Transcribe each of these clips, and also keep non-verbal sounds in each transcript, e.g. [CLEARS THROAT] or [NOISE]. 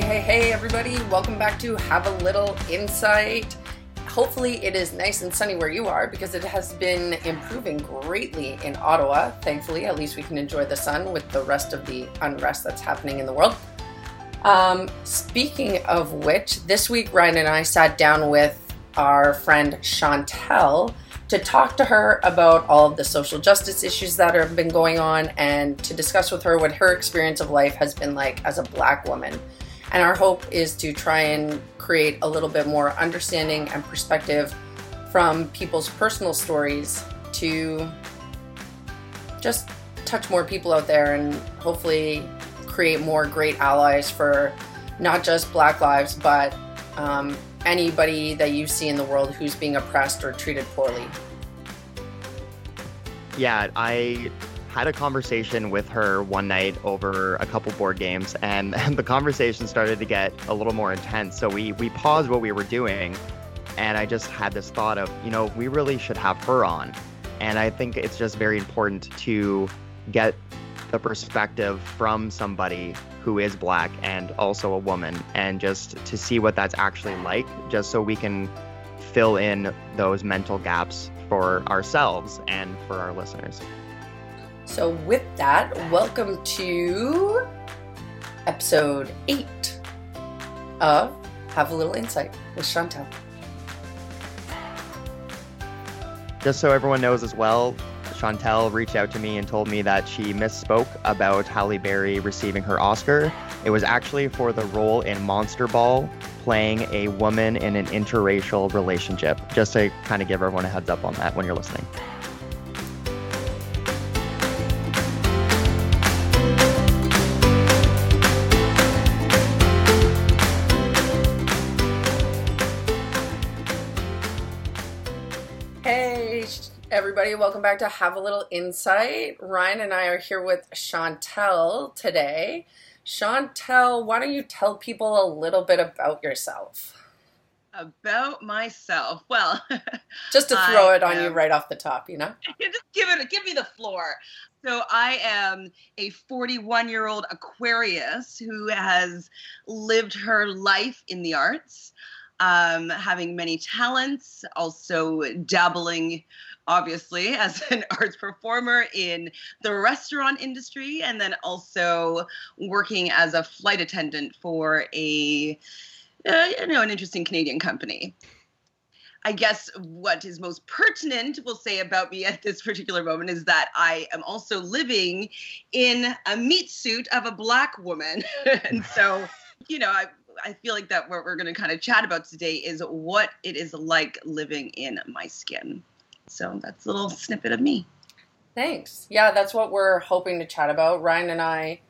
Hey, hey, hey, everybody. Welcome back to Have a Little Insight. Hopefully, it is nice and sunny where you are because it has been improving greatly in Ottawa. Thankfully, at least we can enjoy the sun with the rest of the unrest that's happening in the world. Um, speaking of which, this week Ryan and I sat down with our friend Chantel to talk to her about all of the social justice issues that have been going on and to discuss with her what her experience of life has been like as a black woman. And our hope is to try and create a little bit more understanding and perspective from people's personal stories to just touch more people out there and hopefully create more great allies for not just Black lives, but um, anybody that you see in the world who's being oppressed or treated poorly. Yeah, I had a conversation with her one night over a couple board games, and, [LAUGHS] and the conversation started to get a little more intense. So we we paused what we were doing, and I just had this thought of, you know, we really should have her on, and I think it's just very important to get the perspective from somebody who is black and also a woman, and just to see what that's actually like, just so we can fill in those mental gaps for ourselves and for our listeners. So, with that, welcome to episode eight of Have a Little Insight with Chantel. Just so everyone knows as well, Chantel reached out to me and told me that she misspoke about Halle Berry receiving her Oscar. It was actually for the role in Monster Ball, playing a woman in an interracial relationship. Just to kind of give everyone a heads up on that when you're listening. Everybody. Welcome back to Have a Little Insight. Ryan and I are here with Chantel today. Chantel, why don't you tell people a little bit about yourself? About myself. Well, [LAUGHS] just to throw I it on am, you right off the top, you know? [LAUGHS] Just give it give me the floor. So I am a 41 year old Aquarius who has lived her life in the arts, um, having many talents, also dabbling obviously, [LAUGHS] as an arts performer in the restaurant industry, and then also working as a flight attendant for a uh, you know an interesting Canadian company. I guess what is most pertinent, we'll say about me at this particular moment, is that I am also living in a meat suit of a black woman. [LAUGHS] and so, you know, I, I feel like that what we're going to kind of chat about today is what it is like living in my skin. So that's a little snippet of me. Thanks. Yeah, that's what we're hoping to chat about. Ryan and I,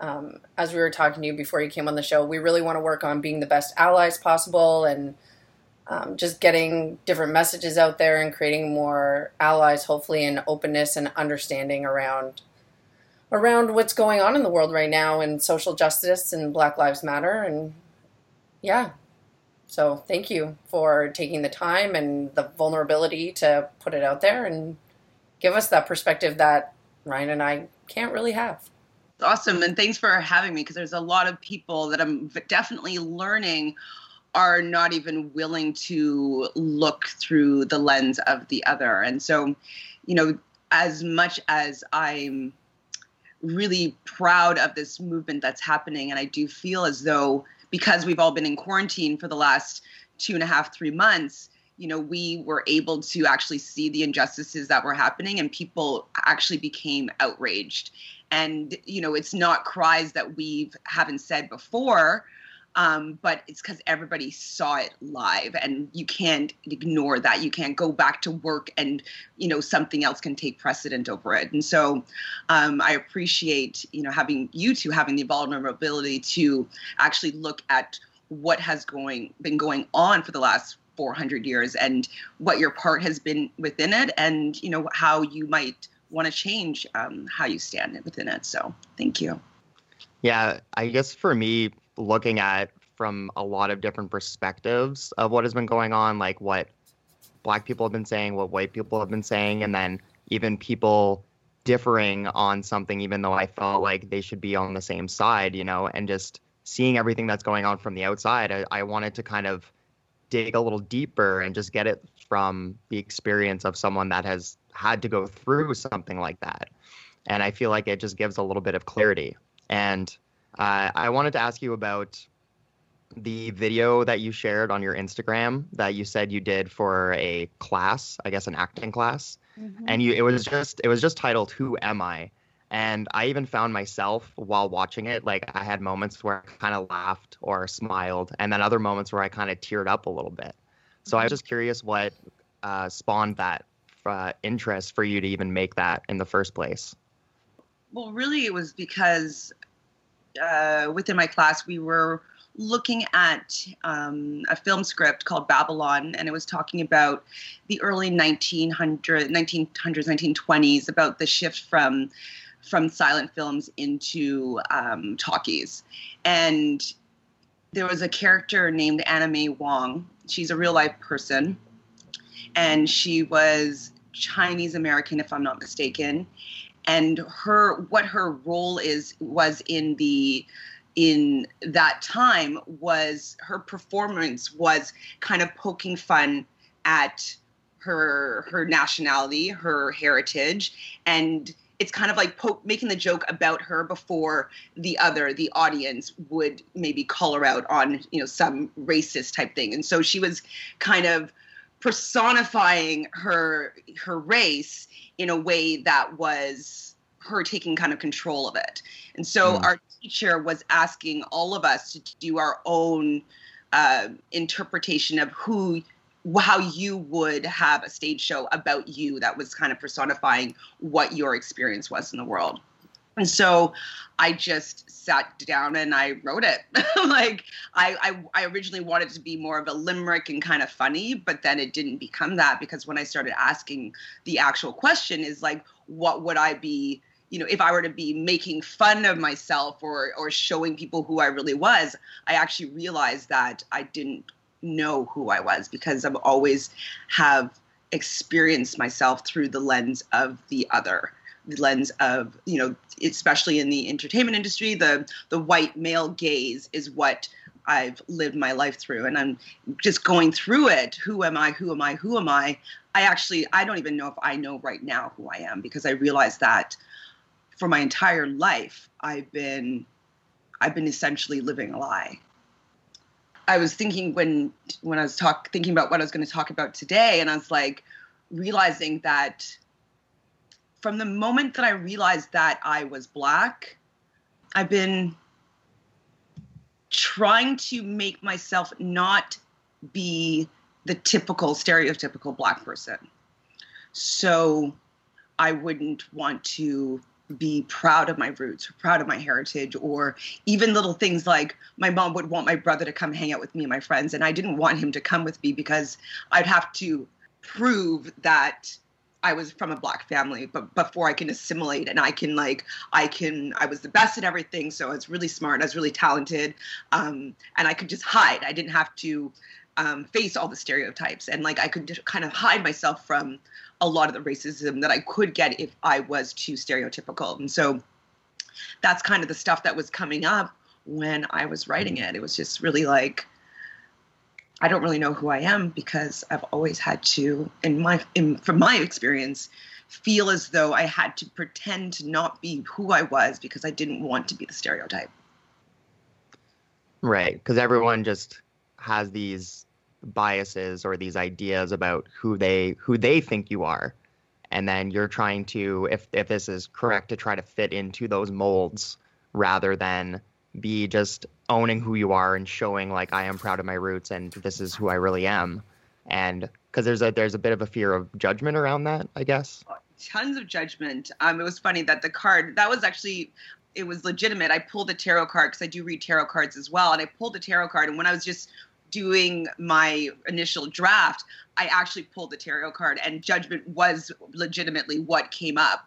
um, as we were talking to you before you came on the show, we really want to work on being the best allies possible and um, just getting different messages out there and creating more allies, hopefully, and openness and understanding around around what's going on in the world right now and social justice and Black Lives Matter. And yeah, so thank you for taking the time and the vulnerability to put it out there and give us that perspective that Ryan and I can't really have. Awesome. And thanks for having me because there's a lot of people that I'm definitely learning are not even willing to look through the lens of the other. And so, you know, as much as I'm really proud of this movement that's happening, and I do feel as though because we've all been in quarantine for the last two and a half, three months, you know, we were able to actually see the injustices that were happening and people actually became outraged. And, you know, it's not cries that we haven't said before, um, but it's because everybody saw it live and you can't ignore that. You can't go back to work and you know something else can take precedent over it. And so um, i appreciate you know having you two having the vulnerability to actually look at what has going been going on for the last 400 years and what your part has been within it and you know how you might want to change um, how you stand within it. So thank you. Yeah i guess for me looking at from a lot of different perspectives of what has been going on, like what black people have been saying, what white people have been saying, and then even people differing on something, even though I felt like they should be on the same side, you know, and just seeing everything that's going on from the outside, I, I wanted to kind of dig a little deeper and just get it from the experience of someone that has had to go through something like that. And I feel like it just gives a little bit of clarity. And uh, I wanted to ask you about the video that you shared on your Instagram that you said you did for a class, I guess an acting class. Mm-hmm. And you it was just it was just titled Who Am I? And I even found myself while watching it, like I had moments where I kind of laughed or smiled, and then other moments where I kind of teared up a little bit. So I was just curious what uh, spawned that uh, interest for you to even make that in the first place. Well, really, it was because uh, within my class we were looking at um, a film script called Babylon, and it was talking about the early 1900, 1900s, 1920s, about the shift from from silent films into um, talkies. And there was a character named May Wong. She's a real life person, and she was Chinese American, if I'm not mistaken. And her what her role is was in the in that time was her performance was kind of poking fun at her her nationality, her heritage, and it's kind of like po- making the joke about her before the other the audience would maybe call her out on you know some racist type thing. And so she was kind of personifying her her race in a way that was her taking kind of control of it and so mm. our teacher was asking all of us to do our own uh, interpretation of who how you would have a stage show about you that was kind of personifying what your experience was in the world and so I just sat down and I wrote it. [LAUGHS] like I, I, I originally wanted to be more of a limerick and kind of funny, but then it didn't become that because when I started asking the actual question is like, what would I be you know, if I were to be making fun of myself or or showing people who I really was, I actually realized that I didn't know who I was because I've always have experienced myself through the lens of the other the lens of you know especially in the entertainment industry the the white male gaze is what I've lived my life through and I'm just going through it who am I who am I who am I I actually I don't even know if I know right now who I am because I realize that for my entire life I've been I've been essentially living a lie. I was thinking when when I was talk thinking about what I was going to talk about today and I was like realizing that from the moment that I realized that I was black, I've been trying to make myself not be the typical stereotypical black person. So I wouldn't want to be proud of my roots, or proud of my heritage, or even little things like my mom would want my brother to come hang out with me and my friends, and I didn't want him to come with me because I'd have to prove that I was from a black family, but before I can assimilate and I can like I can I was the best at everything, so I was really smart, I was really talented, um, and I could just hide. I didn't have to um, face all the stereotypes, and like I could kind of hide myself from a lot of the racism that I could get if I was too stereotypical. And so that's kind of the stuff that was coming up when I was writing it. It was just really like I don't really know who I am because I've always had to, in my, in, from my experience, feel as though I had to pretend to not be who I was because I didn't want to be the stereotype. Right, because everyone just has these biases or these ideas about who they who they think you are, and then you're trying to, if if this is correct, to try to fit into those molds rather than be just owning who you are and showing like I am proud of my roots and this is who I really am. And because there's a there's a bit of a fear of judgment around that, I guess. Tons of judgment. Um, it was funny that the card that was actually it was legitimate. I pulled a tarot card because I do read tarot cards as well, and I pulled a tarot card. And when I was just doing my initial draft, I actually pulled the tarot card, and judgment was legitimately what came up.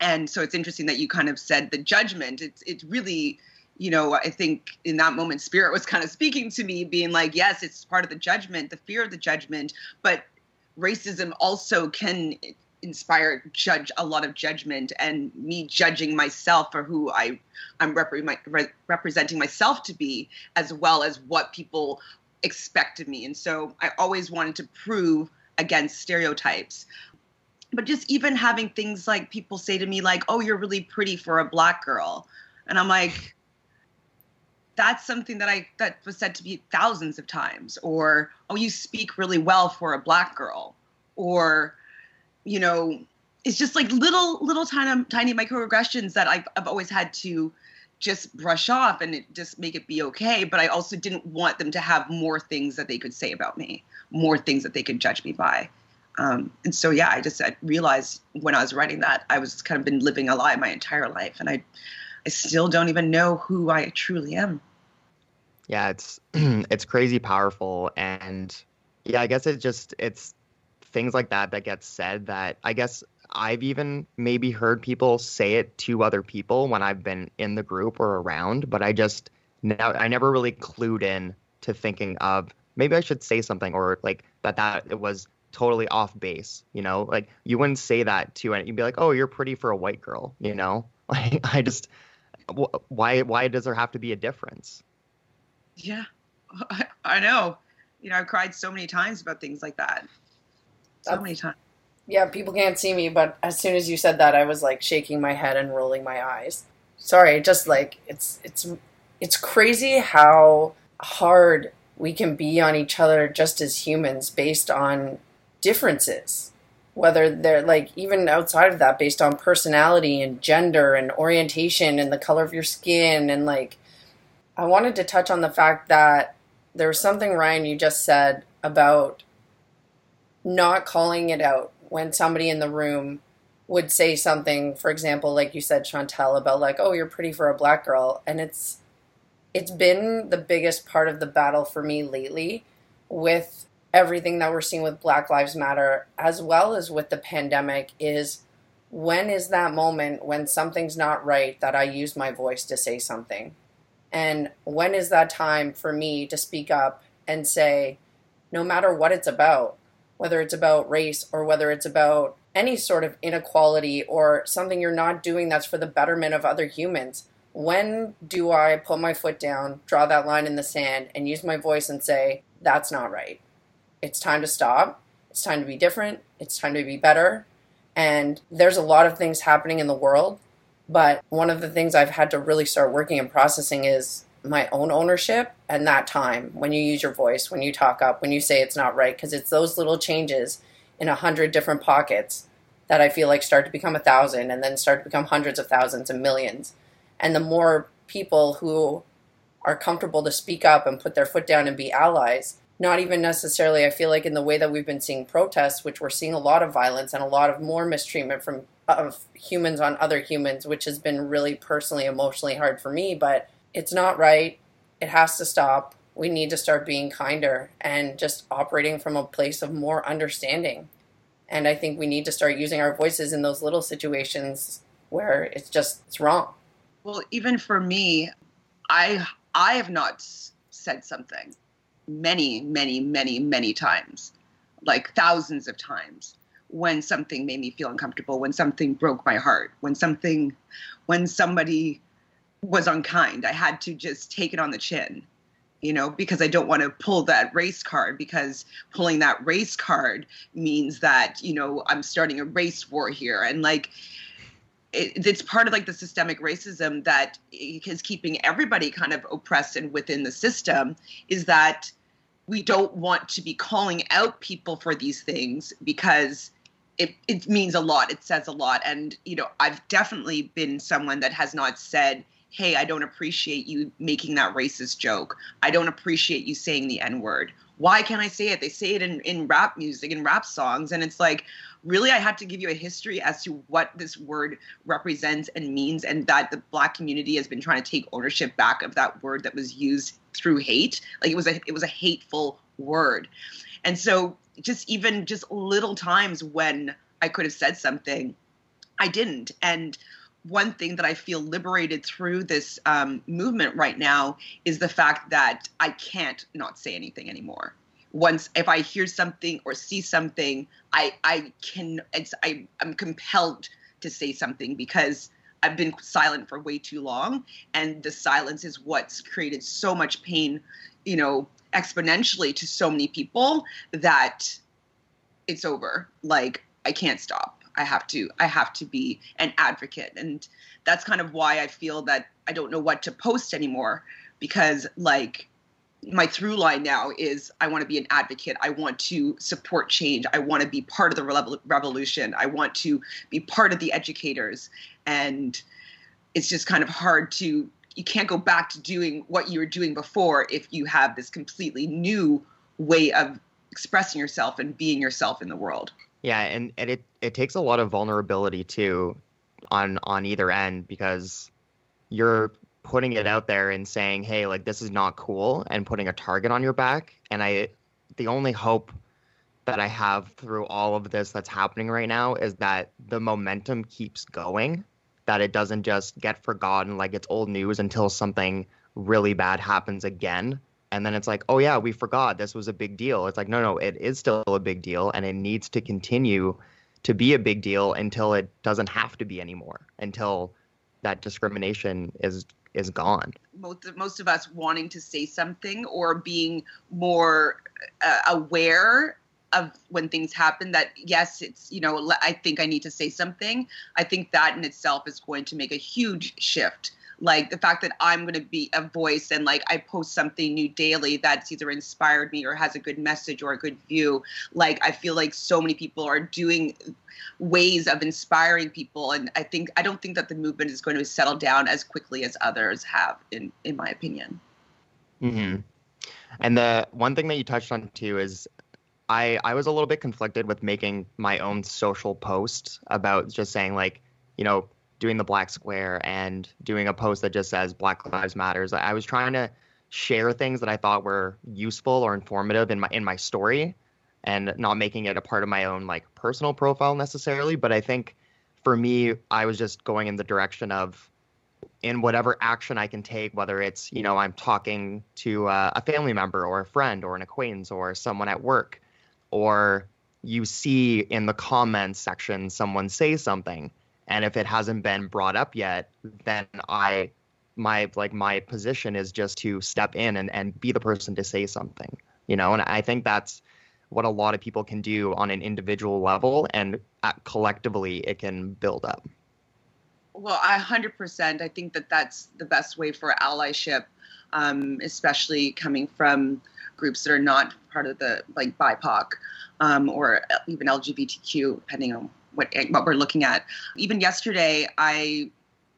And so it's interesting that you kind of said the judgment. It's it's really you know, I think in that moment, spirit was kind of speaking to me, being like, yes, it's part of the judgment, the fear of the judgment, but racism also can inspire judge a lot of judgment and me judging myself for who I I'm repre- representing myself to be as well as what people expected me. And so I always wanted to prove against stereotypes. But just even having things like people say to me like oh you're really pretty for a black girl. And I'm like that's something that I that was said to me thousands of times or oh you speak really well for a black girl or you know it's just like little little tiny tiny microaggressions that I've, I've always had to just brush off and it, just make it be okay but i also didn't want them to have more things that they could say about me more things that they could judge me by. Um, and so yeah i just I realized when i was writing that i was kind of been living a lie my entire life and i i still don't even know who i truly am yeah it's [CLEARS THROAT] it's crazy powerful and yeah i guess it just it's things like that that get said that I guess I've even maybe heard people say it to other people when I've been in the group or around, but I just now I never really clued in to thinking of maybe I should say something or like that that it was totally off base, you know? Like you wouldn't say that to and you'd be like, "Oh, you're pretty for a white girl," you know? [LAUGHS] Like I just why why does there have to be a difference? Yeah. [LAUGHS] I know. You know, I've cried so many times about things like that so many times. Yeah, people can't see me, but as soon as you said that, I was like shaking my head and rolling my eyes. Sorry, just like it's it's it's crazy how hard we can be on each other just as humans based on differences. Whether they're like even outside of that, based on personality and gender and orientation and the color of your skin and like I wanted to touch on the fact that there was something Ryan you just said about not calling it out when somebody in the room would say something, for example, like you said, Chantel, about like, oh, you're pretty for a black girl. And it's it's been the biggest part of the battle for me lately with everything that we're seeing with Black Lives Matter, as well as with the pandemic, is when is that moment when something's not right that I use my voice to say something? And when is that time for me to speak up and say, no matter what it's about, whether it's about race or whether it's about any sort of inequality or something you're not doing that's for the betterment of other humans. When do I put my foot down, draw that line in the sand, and use my voice and say, that's not right? It's time to stop. It's time to be different. It's time to be better. And there's a lot of things happening in the world. But one of the things I've had to really start working and processing is my own ownership and that time when you use your voice, when you talk up, when you say it's not right, because it's those little changes in a hundred different pockets that I feel like start to become a thousand and then start to become hundreds of thousands and millions. And the more people who are comfortable to speak up and put their foot down and be allies, not even necessarily, I feel like in the way that we've been seeing protests, which we're seeing a lot of violence and a lot of more mistreatment from of humans on other humans, which has been really personally, emotionally hard for me. But it's not right. It has to stop. We need to start being kinder and just operating from a place of more understanding. And I think we need to start using our voices in those little situations where it's just it's wrong. Well, even for me, I I have not said something many, many, many, many times, like thousands of times when something made me feel uncomfortable, when something broke my heart, when something when somebody was unkind. I had to just take it on the chin, you know, because I don't want to pull that race card because pulling that race card means that, you know, I'm starting a race war here. And like, it, it's part of like the systemic racism that is keeping everybody kind of oppressed and within the system is that we don't want to be calling out people for these things because it, it means a lot it says a lot and you know i've definitely been someone that has not said hey, I don't appreciate you making that racist joke. I don't appreciate you saying the N word. Why can't I say it? They say it in, in rap music and rap songs. And it's like, really, I had to give you a history as to what this word represents and means, and that the black community has been trying to take ownership back of that word that was used through hate. Like it was a it was a hateful word. And so just even just little times when I could have said something, I didn't. And one thing that I feel liberated through this um, movement right now is the fact that I can't not say anything anymore. once if I hear something or see something, I I can it's I I'm compelled to say something because I've been silent for way too long, and the silence is what's created so much pain, you know, exponentially to so many people that it's over. Like I can't stop. I have to I have to be an advocate and that's kind of why I feel that I don't know what to post anymore because like my through line now is I want to be an advocate. I want to support change. I want to be part of the revolution. I want to be part of the educators. And it's just kind of hard to, you can't go back to doing what you were doing before if you have this completely new way of expressing yourself and being yourself in the world. Yeah, and, and it, it takes a lot of vulnerability too on on either end because you're putting it out there and saying, "Hey, like this is not cool," and putting a target on your back. And I, the only hope that I have through all of this that's happening right now is that the momentum keeps going, that it doesn't just get forgotten like it's old news until something really bad happens again. And then it's like, oh yeah, we forgot this was a big deal. It's like, no, no, it is still a big deal and it needs to continue to be a big deal until it doesn't have to be anymore, until that discrimination is is gone. Most of, most of us wanting to say something or being more uh, aware of when things happen that yes it's you know i think i need to say something i think that in itself is going to make a huge shift like the fact that I'm going to be a voice and like I post something new daily that's either inspired me or has a good message or a good view. Like I feel like so many people are doing ways of inspiring people and I think I don't think that the movement is going to settle down as quickly as others have in in my opinion. mm-hmm. And the one thing that you touched on too is I I was a little bit conflicted with making my own social post about just saying like, you know, doing the black square and doing a post that just says Black Lives Matters. I was trying to share things that I thought were useful or informative in my in my story and not making it a part of my own like personal profile necessarily, but I think for me I was just going in the direction of in whatever action I can take, whether it's, you know, I'm talking to uh, a family member or a friend or an acquaintance or someone at work, or you see in the comments section someone say something and if it hasn't been brought up yet then i my like my position is just to step in and, and be the person to say something you know? And i think that's what a lot of people can do on an individual level and at, collectively it can build up. Well i 100% i think that that's the best way for allyship um, especially coming from groups that are not part of the like bipoc um, or even lgbtq depending on what what we're looking at. Even yesterday, I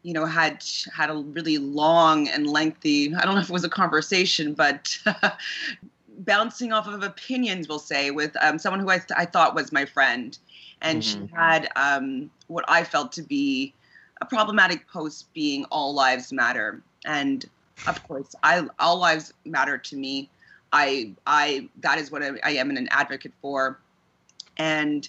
you know had had a really long and lengthy i don't know if it was a conversation but [LAUGHS] bouncing off of opinions we'll say with um, someone who I, th- I thought was my friend and mm-hmm. she had um, what i felt to be a problematic post being all lives matter and of course i all lives matter to me i i that is what i, I am an advocate for and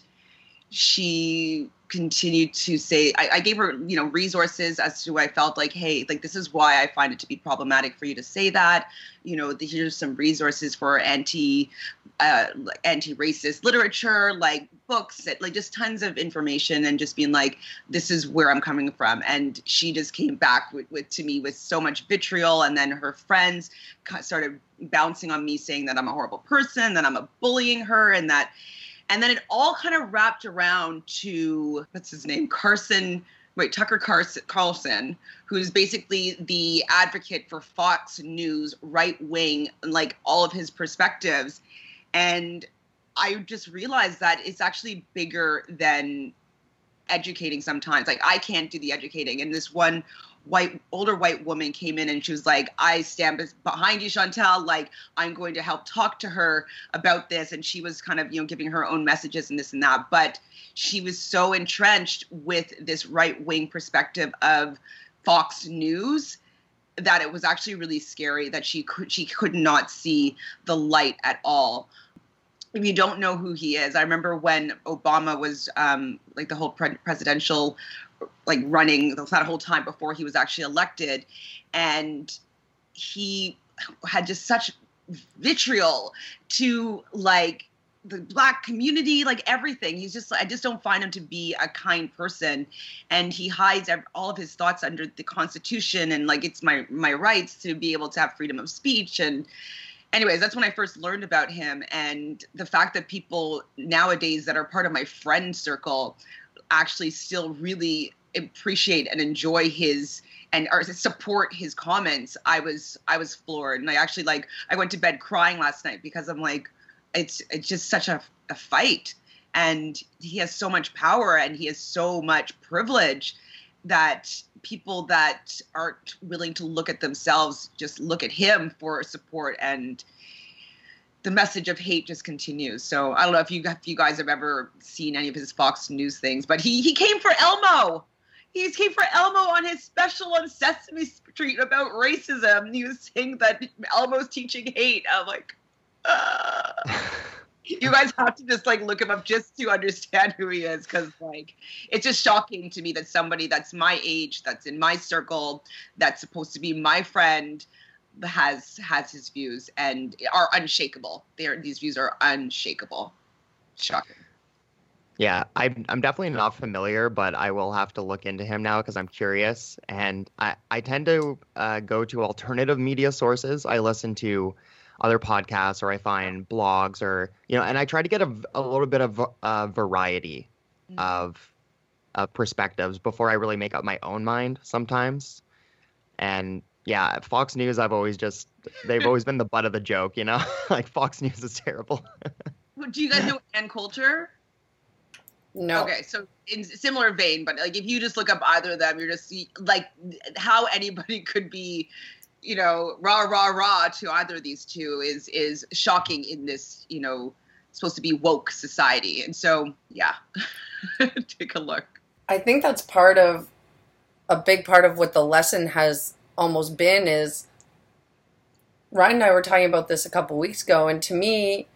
she continued to say I, I, gave her you know resources as to I felt like hey like this is why I find it to be problematic for you to say that. You know here's some resources for anti uh, anti-racist literature like books like just tons of information and just being like this is where I'm coming from. And she just came back with, with to me with so much vitriol. And then her friends started bouncing on me saying that I'm a horrible person that I'm a bullying her and that and then it all kind of wrapped around to what's his name? Carson wait, Tucker Carlson, who's basically the advocate for Fox News, right wing, like all of his perspectives. And I just realized that it's actually bigger than educating sometimes. Like I can't do the educating. And this one white older white woman came in and she was like i stand behind you chantel. Like i'm going to help talk to her about this. And she was kind of you know giving her own messages and this and that. But she was so entrenched with this right wing perspective of fox news that it was actually really scary that she could she could not see the light at all. If you don't know who he is, I remember when Obama was um, like the whole pre- presidential like running that whole time before he was actually elected. And he had just such vitriol to like the black community like everything. He's just i just don't find him to be a kind person. And he hides all of his thoughts under the constitution and like it's my my rights to be able to have freedom of speech. And anyways that's when i first learned about him. And the fact that people nowadays that are part of my friend circle actually still really appreciate and enjoy his and or support his comments i was i was floored and i actually like i went to bed crying last night because i'm like it's it's just such a, a fight and he has so much power and he has so much privilege that people that aren't willing to look at themselves just look at him for support and the message of hate just continues. So I don't know if you if you guys have ever seen any of his Fox News things, but he he came for Elmo. He came for Elmo on his special on Sesame Street about racism. He was saying that Elmo's teaching hate. I'm like, [LAUGHS] you guys have to just like look him up just to understand who he is because like it's just shocking to me that somebody that's my age that's in my circle that's supposed to be my friend has has his views and are unshakable They're, these views are unshakable shocking yeah, I'm I'm definitely not familiar, but I will have to look into him now because I'm curious. And I I tend to uh, go to alternative media sources. I listen to other podcasts or I find blogs or you know, and I try to get a, a little bit of a variety mm-hmm. of of perspectives before I really make up my own mind sometimes. And yeah, Fox News I've always just they've always been the butt of the joke, you know? [LAUGHS] like Fox News is terrible. [LAUGHS] Do you guys know Ann Coulter? No. Okay, so in similar vein, but like if you just look up either of them, you're just like how anybody [LAUGHS] could be you know, rah rah rah to either of these two is is shocking in this, you know, supposed to be woke society. And so, yeah, [LAUGHS] take a look. I think that's part of a big part of what the lesson has almost been is Ryan and I were talking about this a couple weeks ago, and to me,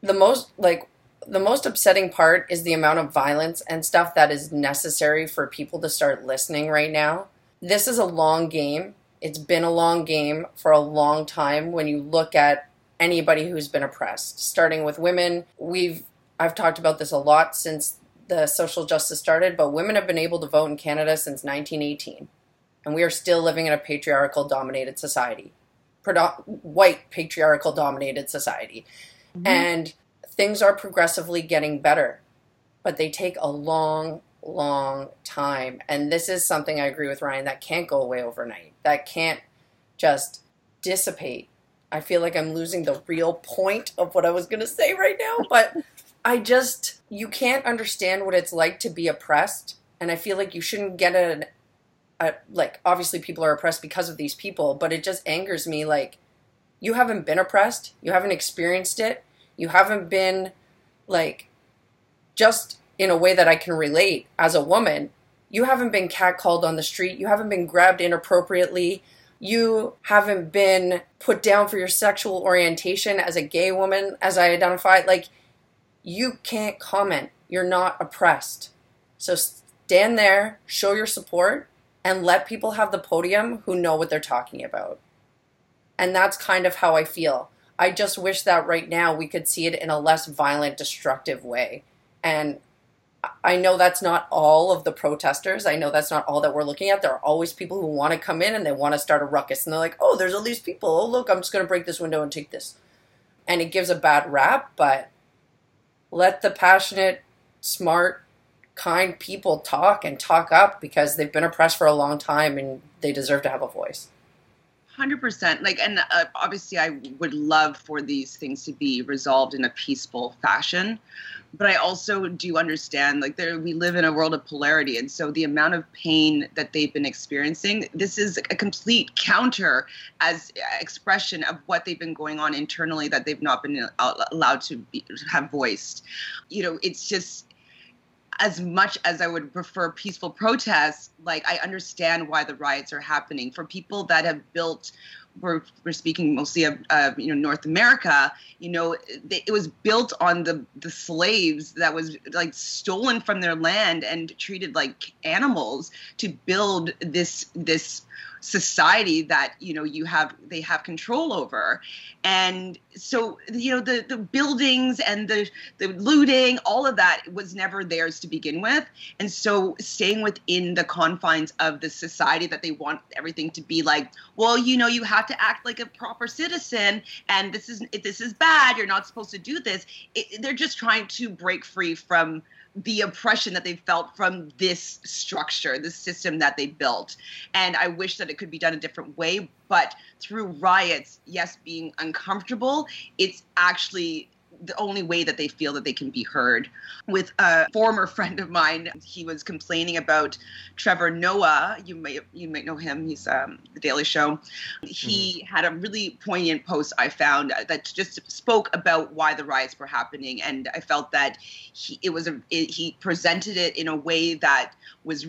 the most like the most upsetting part is the amount of violence and stuff that is necessary for people to start listening right now. This is a long game it's been a long game for a long time when you look at anybody who's been oppressed, starting with women. We've I've talked about this a lot since the social justice started, but women have been able to vote in Canada since 1918. And we are still living in a patriarchal dominated society. white patriarchal dominated society. Mm-hmm. And things are progressively getting better, but they take a long long time. And this is something I agree with Ryan that can't go away overnight. That can't just dissipate. I feel like I'm losing the real point of what I was going to say right now, but I just, you can't understand what it's like to be oppressed. And I feel like you shouldn't get an, a, like, obviously people are oppressed because of these people, but it just angers me. Like, you haven't been oppressed, you haven't experienced it, you haven't been, like, just in a way that I can relate as a woman. You haven't been catcalled on the street. You haven't been grabbed inappropriately. You haven't been put down for your sexual orientation as a gay woman, as I identify. Like, you can't comment. You're not oppressed. So stand there, show your support, and let people have the podium who know what they're talking about. And that's kind of how I feel. I just wish that right now we could see it in a less violent, destructive way. And I know that's not all of the protesters. I know that's not all that we're looking at. There are always people who want to come in and they want to start a ruckus. And they're like, oh, there's all these people. Oh, look, I'm just going to break this window and take this. And it gives a bad rap, but let the passionate, smart, kind people talk and talk up because they've been oppressed for a long time and they deserve to have a voice. 100% like and uh, obviously i would love for these things to be resolved in a peaceful fashion but I also do understand like there we live in a world of polarity and so the amount of pain that they've been experiencing this is a complete counter as expression of what they've been going on internally that they've not been allowed to be, have voiced. You know it's just as much as I would prefer peaceful protests, like I understand why the riots are happening. For people that have built we're, we're speaking mostly of uh, you know North America, you know, they, it was built on the the slaves that was like stolen from their land and treated like animals to build this this society that you know you have they have control over. And so you know the the buildings and the the looting all of that was never theirs to begin with. And so staying within the confines of the society that they want everything to be like well you know you have to act like a proper citizen and this is this is bad. You're not supposed to do this. It, they're just trying to break free from the oppression that they felt from this structure, this system that they built. And I wish that it could be done a different way. But through riots, yes, being uncomfortable, it's actually the only way that they feel that they can be heard. With a former friend of mine, he was complaining about Trevor Noah. You may you might know him. He's um, the Daily Show. He mm-hmm. had a really poignant post I found that just spoke about why the riots were happening, and I felt that he it was a it, he presented it in a way that was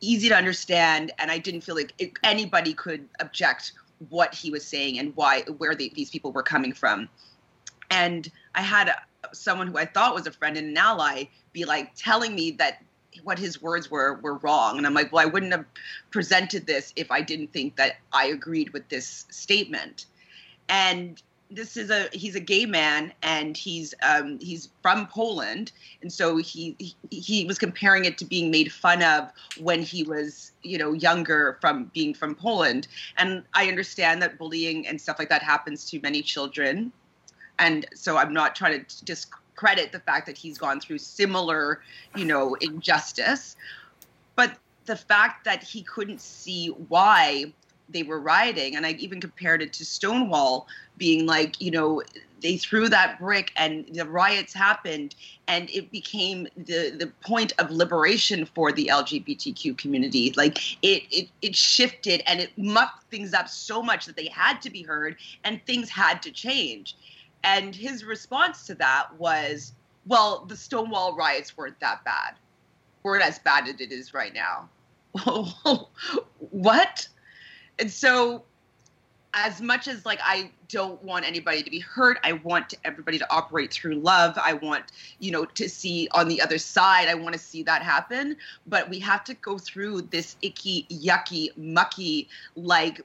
easy to understand, and I didn't feel like it, anybody could object what he was saying and why where the, these people were coming from and I had someone who I thought was a friend and an ally be like telling me that what his words were were wrong. And i'm like well i wouldn't have presented this if i didn't think that i agreed with this statement. And this is a he's a gay man and he's um, he's from Poland. And so he, he he was comparing it to being made fun of when he was you know younger from being from Poland. And I understand that bullying and stuff like that happens to many children and so i'm not trying to discredit the fact that he's gone through similar you know injustice but the fact that he couldn't see why they were rioting and i even compared it to stonewall being like you know they threw that brick and the riots happened and it became the the point of liberation for the lgbtq community. Like it it, it shifted and it mucked things up so much that they had to be heard and things had to change and his response to that was, well, the Stonewall riots weren't that bad. Weren't as bad as it is right now. [LAUGHS] what? And so as much as like I don't want anybody to be hurt, I want everybody to operate through love. I want, you know, to see on the other side, I want to see that happen. But we have to go through this icky, yucky, mucky like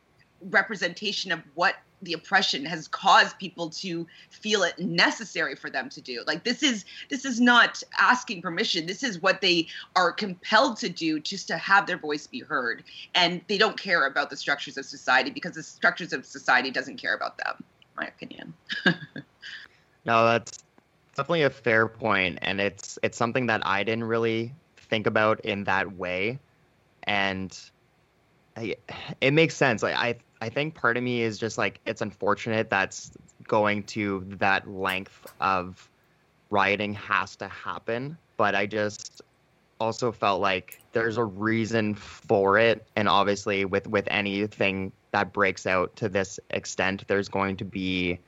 representation of what the oppression has caused people to feel it necessary for them to do. Like this is this is not asking permission. This is what they are compelled to do just to have their voice be heard. And they don't care about the structures of society because the structures of society doesn't care about them my opinion. [LAUGHS] No that's definitely a fair point and it's it's something that i didn't really think about in that way. And I, it makes sense. Like i I think part of me is just like it's unfortunate that's going to that length of rioting has to happen, but I just also felt like there's a reason for it and obviously with with anything that breaks out to this extent there's going to be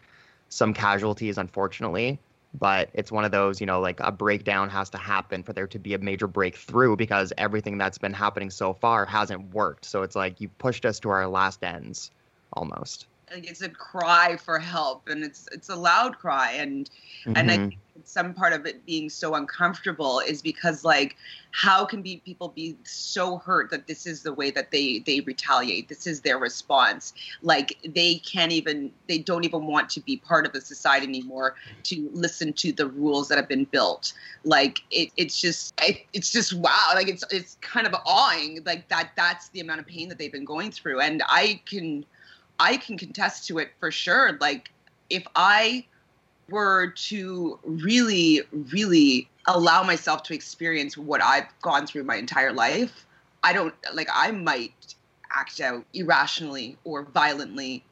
some casualties unfortunately but it's one of those, you know, like a breakdown has to happen for there to be a major breakthrough because everything that's been happening so far hasn't worked. So it's like you pushed us to our last ends almost. It's a cry for help and it's it's a loud cry and mm-hmm. and I mm-hmm. think some part of it being so uncomfortable is because like how can be people be so hurt that this is the way that they they retaliate this is their response like they can't even they don't even want to be part of the society anymore to listen to the rules that have been built like it, it's just it, it's just wow like it's it's kind of awing like that that's the amount of pain that they've been going through and i can i can contest to it for sure. Like if i were to really, really allow myself to experience what I've gone through my entire life, I don't like, I might act out irrationally or violently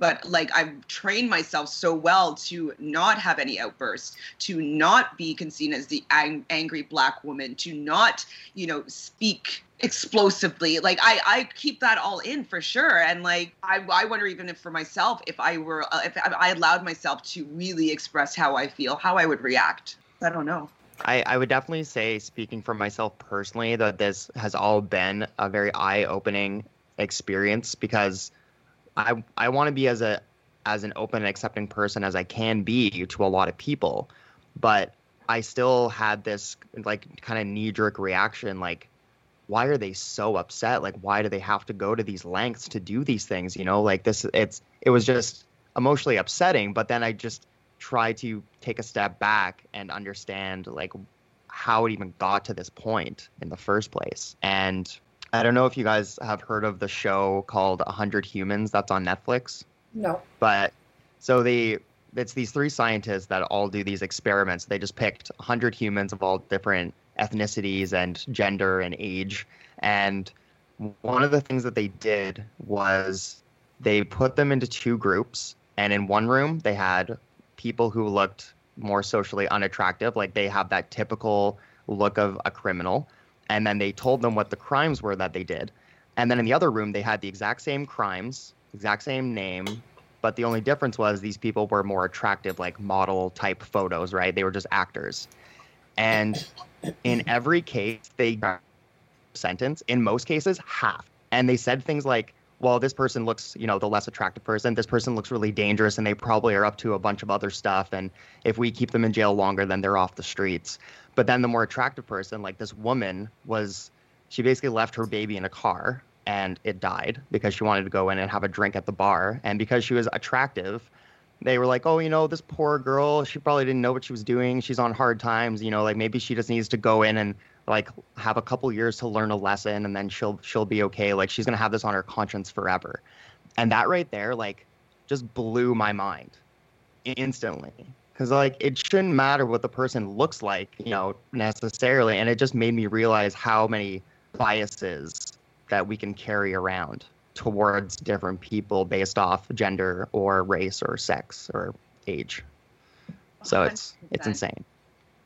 but like I've trained myself so well to not have any outbursts, to not be seen as the ang- angry black woman, to not, you know, speak explosively. Like i i keep that all in for sure. And like i i wonder even if for myself if i were uh, if i allowed myself to really express how i feel how i would react. I don't know. I, I would definitely say, speaking for myself personally, that this has all been a very eye opening experience because I I want to be as a as an open and accepting person as I can be to a lot of people, but I still had this like kind of knee jerk reaction like why are they so upset? Like, why do they have to go to these lengths to do these things? You know, like this, it's, it was just emotionally upsetting. But then I just try to take a step back and understand, like, how it even got to this point in the first place. And I don't know if you guys have heard of the show called 100 Humans that's on Netflix. No. But so they it's these three scientists that all do these experiments. They just picked 100 humans of all different ethnicities and gender and age. And one of the things that they did was they put them into two groups. And in one room, they had people who looked more socially unattractive, like they have that typical look of a criminal. And then they told them what the crimes were that they did. And then in the other room, they had the exact same crimes, exact same name, but the only difference was these people were more attractive, like model type photos, right? They were just actors. And in every case, they got sentence, in most cases, half. And they said things like, well, this person looks, you know, the less attractive person. This person looks really dangerous and they probably are up to a bunch of other stuff. And if we keep them in jail longer, then they're off the streets. But then the more attractive person, like this woman, was she basically left her baby in a car and it died because she wanted to go in and have a drink at the bar. And because she was attractive, they were like, oh, you know, this poor girl, she probably didn't know what she was doing. She's on hard times. You know, like maybe she just needs to go in and like have a couple years to learn a lesson and then she'll she'll be okay. Like she's gonna have this on her conscience forever. And that right there, like, just blew my mind instantly. Cause like it shouldn't matter what the person looks like, you know, necessarily. And it just made me realize how many biases that we can carry around towards different people based off gender or race or sex or age. So 100%. it's it's insane.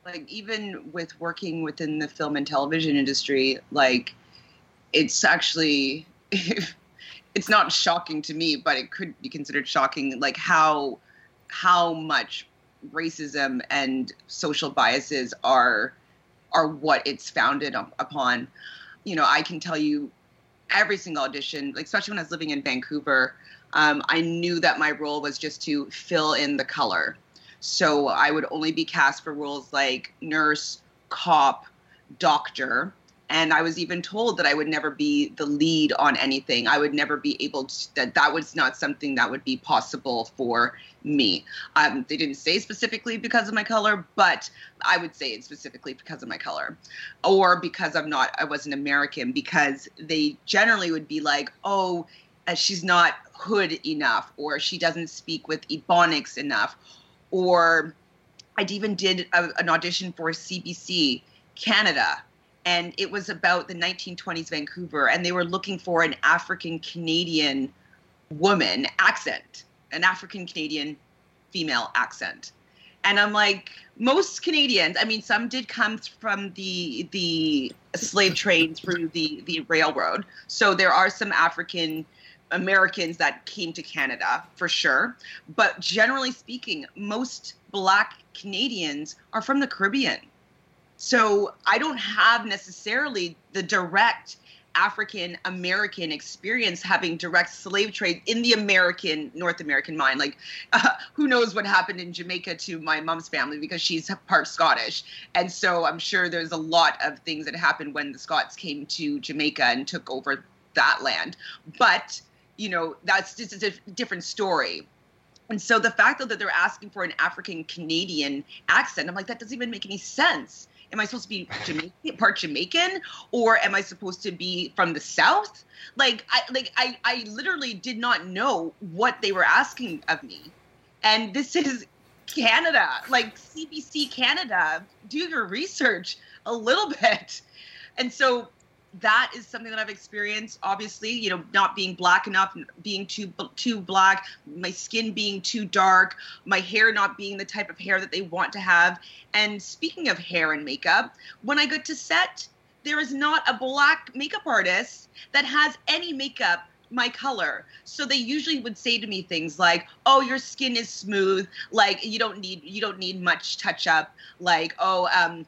Like even with working within the film and television industry, like it's actually [LAUGHS] it's not shocking to me, but it could be considered shocking like how how much racism and social biases are are what it's founded upon. You know, I can tell you every single audition, like especially when I was living in Vancouver, um, I knew that my role was just to fill in the color. So I would only be cast for roles like nurse, cop, doctor. And I was even told that I would never be the lead on anything. I would never be able to, that that was not something that would be possible for me. Um, they didn't say specifically because of my color, but I would say it specifically because of my color, or because I'm not, I was an American. Because they generally would be like, oh, uh, she's not hood enough, or she doesn't speak with ebonics enough, or I even did a, an audition for CBC Canada and it was about the 1920s Vancouver, and they were looking for an African Canadian woman accent an African Canadian female accent. And I'm like, most Canadians, I mean, some did come from the the slave trade through the the railroad. So there are some African Americans that came to Canada for sure. But generally speaking, most black Canadians are from the Caribbean. So I don't have necessarily the direct African American experience having direct slave trade in the American North American mind. Like, uh, [LAUGHS] who knows what happened in Jamaica to my mom's family because she's part Scottish, and so I'm sure there's a lot of things that happened when the Scots came to Jamaica and took over that land. But you know, that's just a different story. And so the fact that they're asking for an African Canadian accent, I'm like, that doesn't even make any sense am I supposed to be Jamaican, [LAUGHS] part Jamaican, or am I supposed to be from the South? Like, I like I I literally did not know what they were asking of me, and this is Canada, like CBC Canada. Do your research a little [LAUGHS] bit, and so that is something that I've experienced. Obviously, you know, not being black enough, being too too black, my skin being too dark, my hair not being the type of hair that they want to have. And speaking of hair and makeup, when I go to set, there is not a black makeup artist that has any makeup my color. So they usually would say to me things like, "Oh, your skin is smooth. Like you don't need you don't need much touch up. Like, oh, um,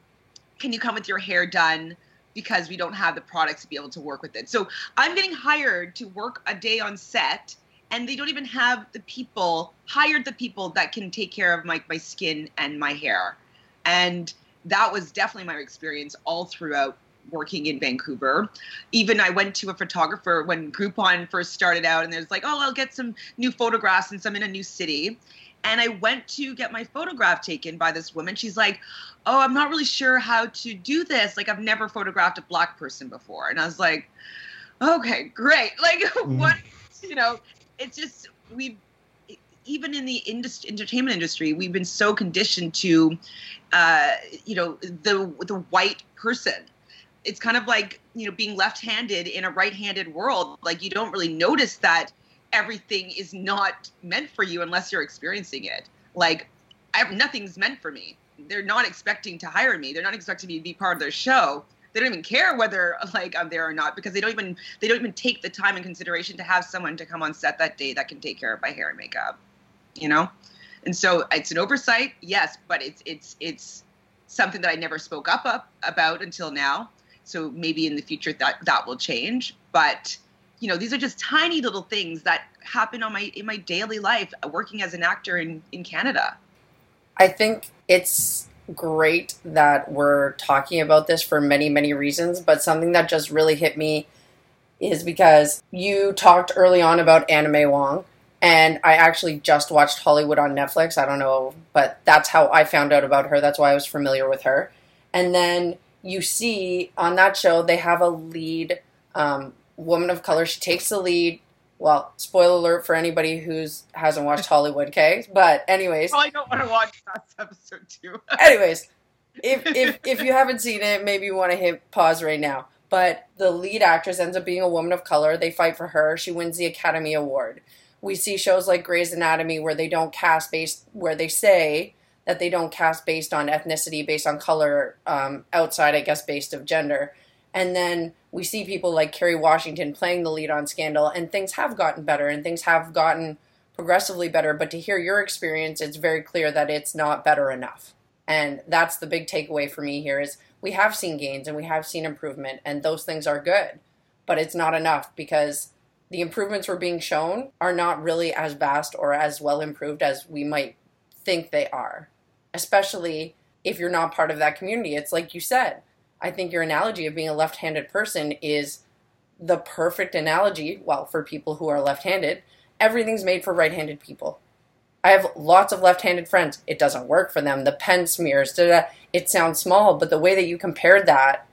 can you come with your hair done?" Because we don't have the products to be able to work with it. So I'm getting hired to work a day on set and they don't even have the people hired the people that can take care of my, my skin and my hair. And that was definitely my experience all throughout working in Vancouver. Even I went to a photographer when Groupon first started out, and there's like, oh, I'll get some new photographs since I'm in a new city. And I went to get my photograph taken by this woman. She's like, oh, I'm not really sure how to do this. Like, I've never photographed a black person before. And I was like, okay, great. [LAUGHS] Like, mm. what, you know, it's just, we even in the industry, entertainment industry, we've been so conditioned to, uh, you know, the the white person. It's kind of like you know being left-handed in a right-handed world. Like you don't really notice that everything is not meant for you unless you're experiencing it. Like I nothing's meant for me. They're not expecting to hire me. They're not expecting me to be part of their show. They don't even care whether [LAUGHS] like I'm there or not because they don't even they don't even take the time and consideration to have someone to come on set that day that can take care of my hair and makeup you know and so it's an oversight yes but it's it's it's something that i never spoke up, up about until now so maybe in the future that that will change but you know these are just tiny little things that happen on my in my daily life working as an actor in in canada i think it's great that we're talking about this for many many reasons but something that just really hit me is because you talked early on about May Wong and I actually just watched Hollywood on Netflix. I don't know, but that's how I found out about her. That's why I was familiar with her. And then you see on that show they have a lead um, woman of color. She takes the lead. Well, spoiler alert for anybody who's hasn't watched [LAUGHS] Hollywood, okay? But anyways, I don't want to watch that episode too. [LAUGHS] anyways, if if if you haven't seen it, maybe you want to hit pause right now. But the lead actress ends up being a woman of color. They fight for her. She wins the Academy Award we see shows like Grey's Anatomy where they don't cast based where they say that they don't cast based on ethnicity, based on color, um, outside, I guess, based of gender. And then we see people like Kerry Washington playing the lead on Scandal, and things have gotten better and things have gotten progressively better. But to hear your experience, it's very clear that it's not better enough. And that's the big takeaway for me here is we have seen gains and we have seen improvement, and those things are good. But it's not enough because the improvements we're being shown are not really as vast or as well improved as we might think they are, especially if you're not part of that community. It's like you said. I think your analogy of being a left handed person is the perfect analogy. Well, for people who are left handed, everything's made for right handed people. I have lots of left handed friends. It doesn't work for them. The pen smears, da, da, it sounds small, but the way that you compared that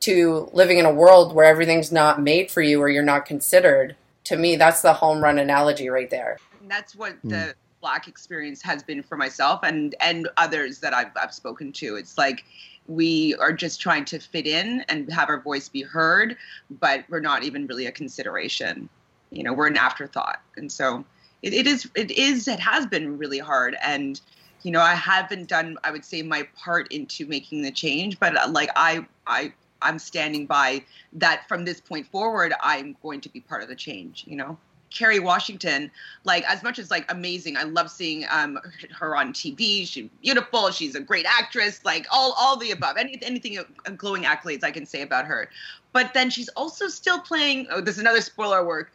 to living in a world where everything's not made for you or you're not considered to me that's the home run analogy right there and that's what mm. the black experience has been for myself and and others that I've, I've spoken to it's like we are just trying to fit in and have our voice be heard but we're not even really a consideration. You know we're an afterthought. And so it, it is it is it has been really hard. And you know i haven't done i would say my part into making the change but uh, like i i I'm standing by that from this point forward, I'm going to be part of the change, you know? Kerry Washington, like as much as like amazing, I love seeing um, her on TV. She's beautiful. She's a great actress. Like all all the above. Any, anything uh, glowing accolades I can say about her. But then she's also still playing. Oh, there's another spoiler work.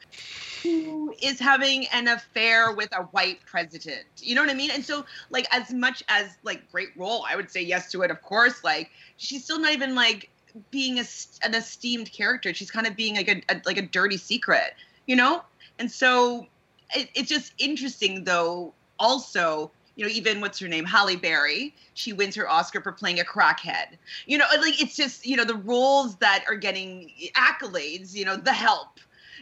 Who is having an affair with a white president? You know what I mean? And so, like, as much as like great role, I would say yes to it. Of course, like she's still not even like being a, an esteemed character. She's kind of being like a, a like a dirty secret, you know. And so it, it's just interesting, though. Also, you know, even what's her name, Halle Berry, she wins her Oscar for playing a crackhead. You know, like it's just you know the roles that are getting accolades. You know, The Help.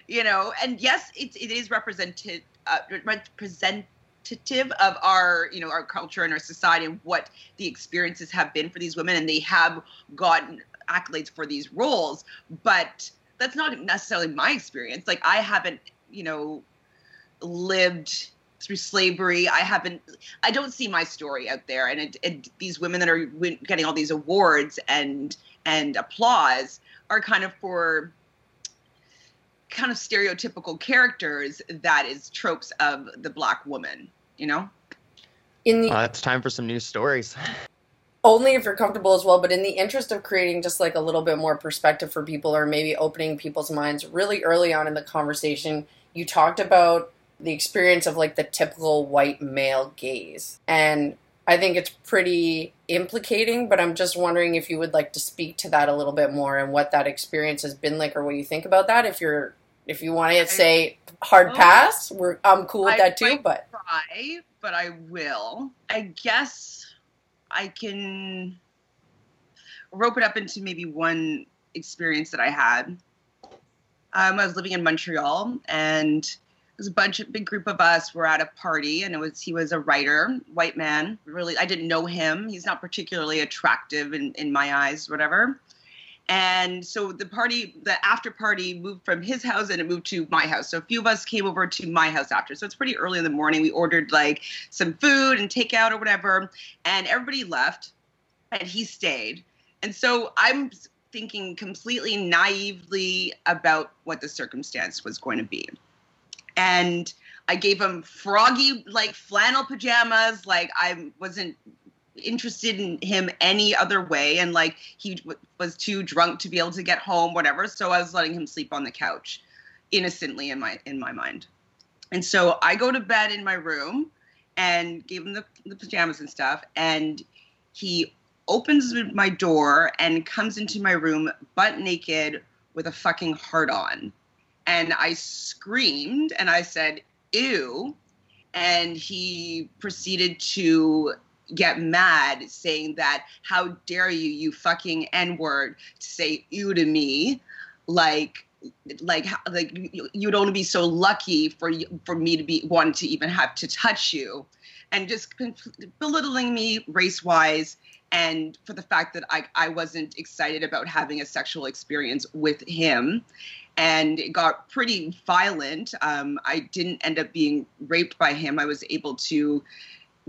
You know, and yes, it it is represented uh, representative of our you know our culture and our society and what the experiences have been for these women and they have gotten accolades for these roles, but that's not necessarily my experience. Like I haven't, you know, lived through slavery. I haven't. I don't see my story out there, and, it, it, these women that are getting all these awards and and applause are kind of for kind of stereotypical characters that is tropes of the black woman. You know. In the, uh, it's time for some new stories. only if you're comfortable as well but in the interest of creating just like a little bit more perspective for people or maybe opening people's minds really early on in the conversation you talked about the experience of like the typical white male gaze and I think it's pretty implicating, but I'm just wondering if you would like to speak to that a little bit more and what that experience has been like or what you think about that. If you're if you want to say hard Oh. pass, we're I'm cool with I that too, but try, but I will. I guess I can rope it up into maybe one experience that I had. Um, I was living in Montreal, and it was a bunch of big group of us were at a party, and it was he was a writer, white man. Really, I didn't know him. He's not particularly attractive in in my eyes, whatever. And so the party, the after party moved from his house and it moved to my house. So a few of us came over to my house after. So it's pretty early in the morning. We ordered like some food and takeout or whatever. And everybody left and he stayed. And so I'm thinking completely naively about what the circumstance was going to be. And I gave him froggy, like flannel pajamas. Like I wasn't interested in him any other way and like he w- was too drunk to be able to get home whatever so i was letting him sleep on the couch innocently in my in my mind and so i go to bed in my room and gave him the, the pajamas and stuff and he opens my door and comes into my room butt naked with a fucking heart on. And i screamed and i said ew. And he proceeded to get mad saying that how dare you you fucking n-word to say ew to me? Like like like you, you'd only be so lucky for for me to be wanting to even have to touch you. And just belittling me race wise and for the fact that I, I wasn't excited about having a sexual experience with him and it got pretty violent. Um, i didn't end up being raped by him. I was able to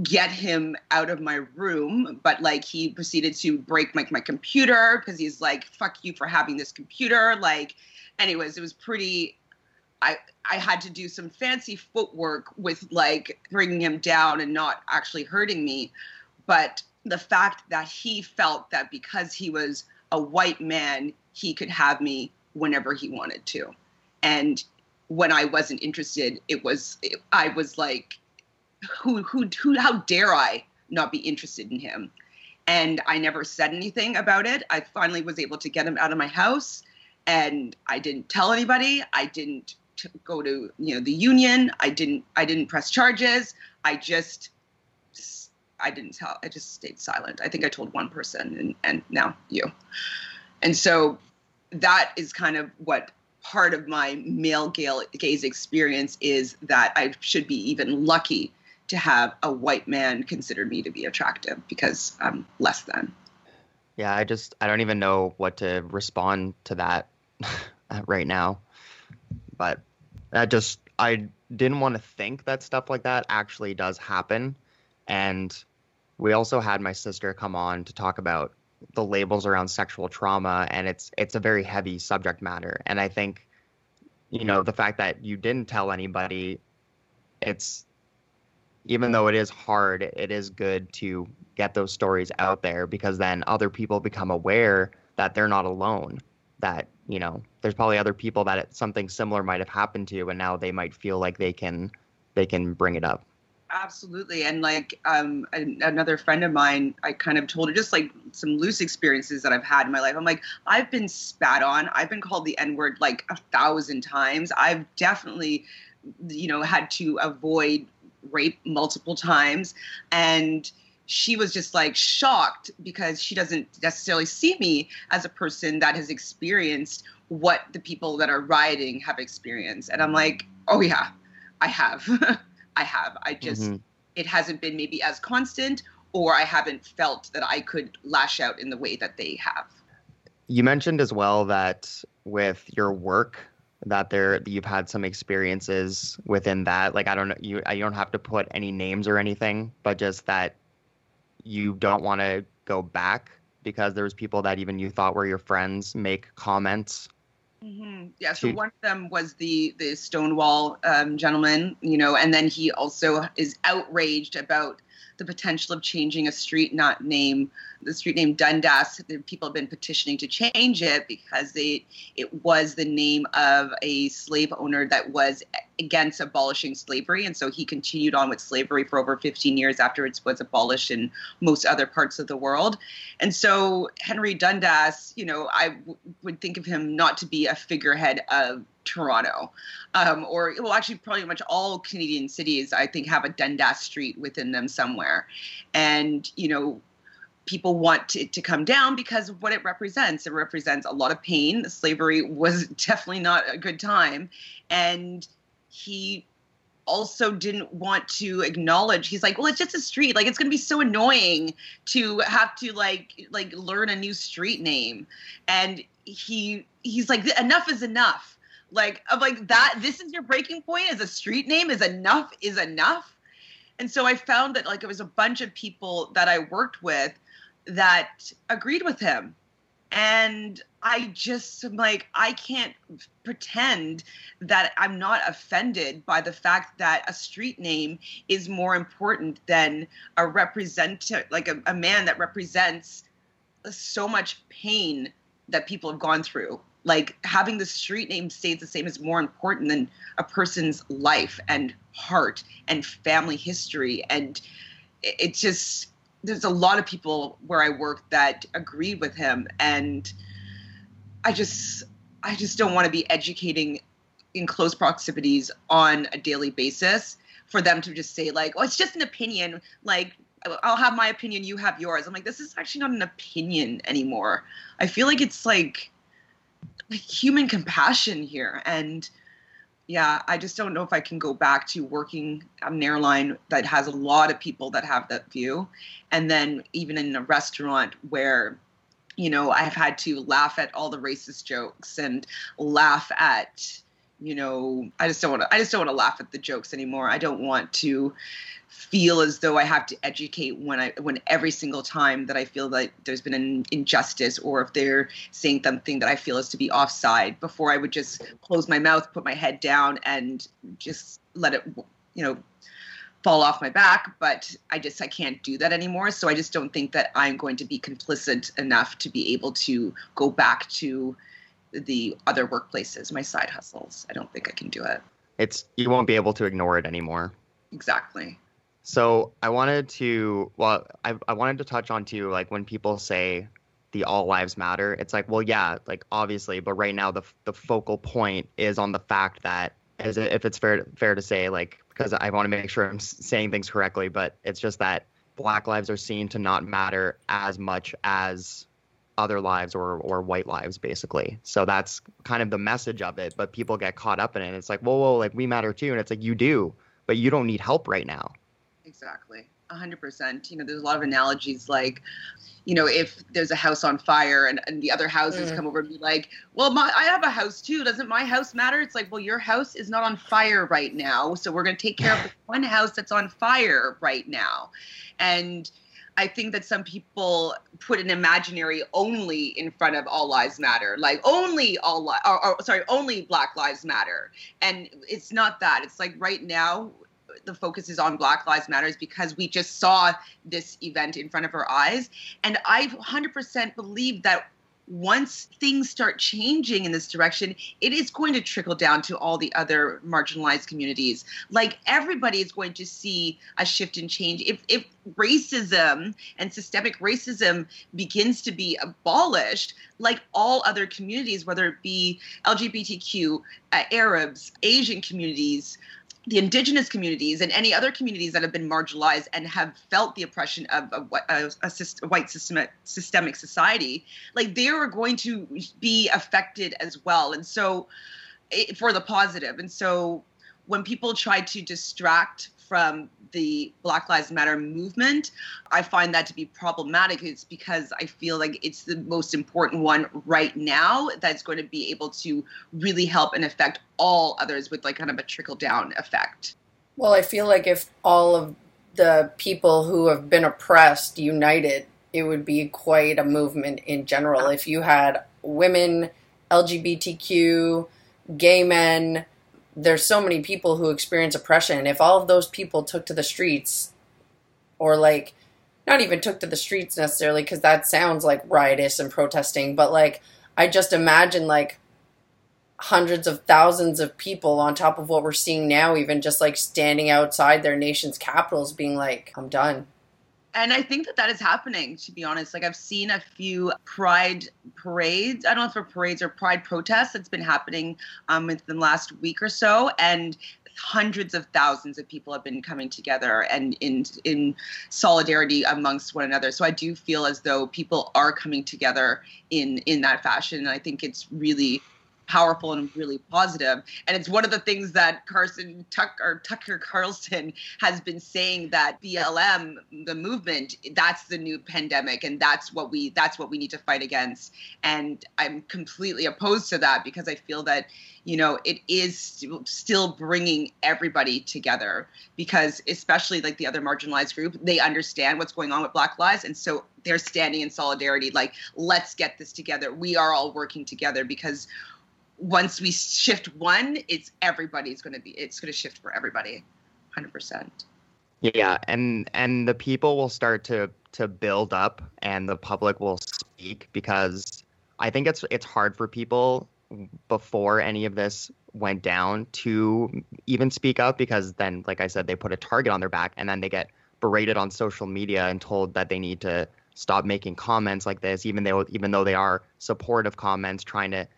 get him out of my room but like he proceeded to break like my computer because he's like fuck you for having this computer. Like anyways it was pretty i i had to do some fancy footwork with like bringing him down and not actually hurting me but the fact that he felt that because he was a white man he could have me whenever he wanted to and when i wasn't interested it was i was like who who who how dare I not be interested in him? And I never said anything about it. I finally was able to get him out of my house and I didn't tell anybody. I didn't go to, you know, the union. I didn't I didn't press charges. I just I didn't tell I just stayed silent. I think I told one person and and now you. And so that is kind of what part of my male gaze experience is that I should be even lucky to have a white man consider me to be attractive because I'm less than. Yeah, I just I don't even know what to respond to that [LAUGHS] right now. But I just I didn't want to think that stuff like that actually does happen. And we also had my sister come on to talk about the labels around sexual trauma and it's it's a very heavy subject matter. And I think you know, the fact that you didn't tell anybody it's even though it is hard, it is good to get those stories out there because then other people become aware that they're not alone. That, you know, there's probably other people that it, something similar might have happened to and now they might feel like they can they can bring it up. Absolutely. And like um, an- another friend of mine, I kind of told her just like some loose experiences that I've had in my life. I'm like, I've been spat on. I've been called the N word like a thousand times. I've definitely, you know, had to avoid rape multiple times. And she was just like shocked because she doesn't necessarily see me as a person that has experienced what the people that are rioting have experienced. And I'm like, oh, yeah, I have. [LAUGHS] I have. I just, Mhm. it hasn't been maybe as constant, or I haven't felt that I could lash out in the way that they have. You mentioned as well that with your work that there you've had some experiences within that. Like I don't know you you don't have to put any names or anything, but just that you don't want to go back because there was people that even you thought were your friends make comments. Mm-hmm. Yeah. So one of them was the the Stonewall um, gentleman, you know, and then he also is outraged about the potential of changing a street not name the street name Dundas. People have been petitioning to change it because they it was the name of a slave owner that was against abolishing slavery, and so he continued on with slavery for over 15 years after it was abolished in most other parts of the world. And so Henry Dundas, you know, I w- would think of him not to be a figurehead of Toronto, um, or well, actually, probably much all Canadian cities, I think, have a Dundas Street within them somewhere, and you know, people want it to come down because of what it represents. It represents a lot of pain. Slavery was [LAUGHS] definitely not a good time, and he also didn't want to acknowledge he's like well it's just a street. Like it's going to be so annoying to have to like like learn a new street name. And he he's like enough is enough like of like that this is your breaking point as a street name is enough is enough. And so i found that like it was a bunch of people that i worked with that agreed with him. And i just am like i can't pretend that i'm not offended by the fact that a street name is more important than a represent like a, a man that represents so much pain that people have gone through like having the street name stay the same is more important than a person's life and heart and family history. And it's just there's a lot of people where I work that agree with him. And I just I just don't want to be educating in close proximities on a daily basis for them to just say like oh it's just an opinion. Like I'll have my opinion you have yours. I'm like this is actually not an opinion anymore. I feel like it's like human compassion here and yeah, I just don't know if I can go back to working an airline that has a lot of people that have that view. And then even in a restaurant where, you know, I've had to laugh at all the racist jokes and laugh at, you know, I just don't want to, I just don't want to laugh at the jokes anymore. I don't want to feel as though I have to educate when I when every single time that I feel that there's been an injustice or if they're saying something that I feel is to be offside before I would just close my mouth, put my head down and just let it you know fall off my back. But I just I can't do that anymore. So I just don't think that I'm going to be complicit enough to be able to go back to the other workplaces my side hustles. I don't think I can do it. It's you won't be able to ignore it anymore. Exactly so I wanted to, well, I, I wanted to touch on too, like when people say the all lives matter, it's like, well, yeah, like obviously, but right now the the focal point is on the fact that, as if it's fair fair to say, like because I want to make sure I'm saying things correctly, but it's just that black lives are seen to not matter as much as other lives or or white lives basically. So that's kind of the message of it but people get caught up in it it's like whoa whoa like we matter too and it's like you do but you don't need help right now Exactly. 100%. You know, there's a lot of analogies like, you know, if there's a house on fire and, and the other houses mm. come over and be like, well, my, I have a house too. Doesn't my house matter? It's like, well, your house is not on fire right now. So we're going to take care of the [SIGHS] one house that's on fire right now. And I think that some people put an imaginary only in front of all lives matter, like only all li- or, or, sorry, only Black Lives Matter, and it's not that. It's like right now the focus is on Black Lives Matters because we just saw this event in front of our eyes. And I 100% believe that once things start changing in this direction, it is going to trickle down to all the other marginalized communities. Like everybody is going to see a shift and change. If if racism and systemic racism begins to be abolished, like all other communities, whether it be LGBTQ, uh, Arabs, Asian communities, the indigenous communities and any other communities that have been marginalized and have felt the oppression of a, a, a, a white systemic, society, like they are going to be affected as well. And so, it, for the positive. And so, when people try to distract from the Black Lives Matter movement, I find that to be problematic. It's because I feel like it's the most important one right now that's going to be able to really help and affect all others with like kind of a trickle down effect. Well, I feel like if all of the people who have been oppressed united, it would be quite a movement in general. If you had women, LGBTQ, gay men, there's so many people who experience oppression. If all of those people took to the streets, or like not even took to the streets necessarily because that sounds like riotous and protesting, but like I just imagine like hundreds of thousands of people on top of what we're seeing now, even just like standing outside their nation's capitals, being like, I'm done. And I think that that is happening, to be honest. Like, I've seen a few pride parades. I don't know if they're parades or pride protests that's been happening um, within the last week or so. And hundreds of thousands of people have been coming together and in in solidarity amongst one another. So I do feel as though people are coming together in in that fashion. And I think it's really powerful and really positive. And it's one of the things that Carson Tuck or Tucker Carlson has been saying that BLM, the movement, that's the new pandemic, and that's what we that's what we need to fight against. And I'm completely opposed to that because I feel that you know it is still bringing everybody together because especially like the other marginalized group they understand what's going on with black lives and so they're standing in solidarity like let's get this together we are all working together because once we shift one, it's everybody's going to be it's going to shift for everybody, hundred percent. Yeah, and and the people will start to to build up, and the public will speak because I think it's it's hard for people before any of this went down to even speak up because then, like I said, they put a target on their back, and then they get berated on social media and told that they need to stop making comments like this, even though even though they are supportive comments, trying to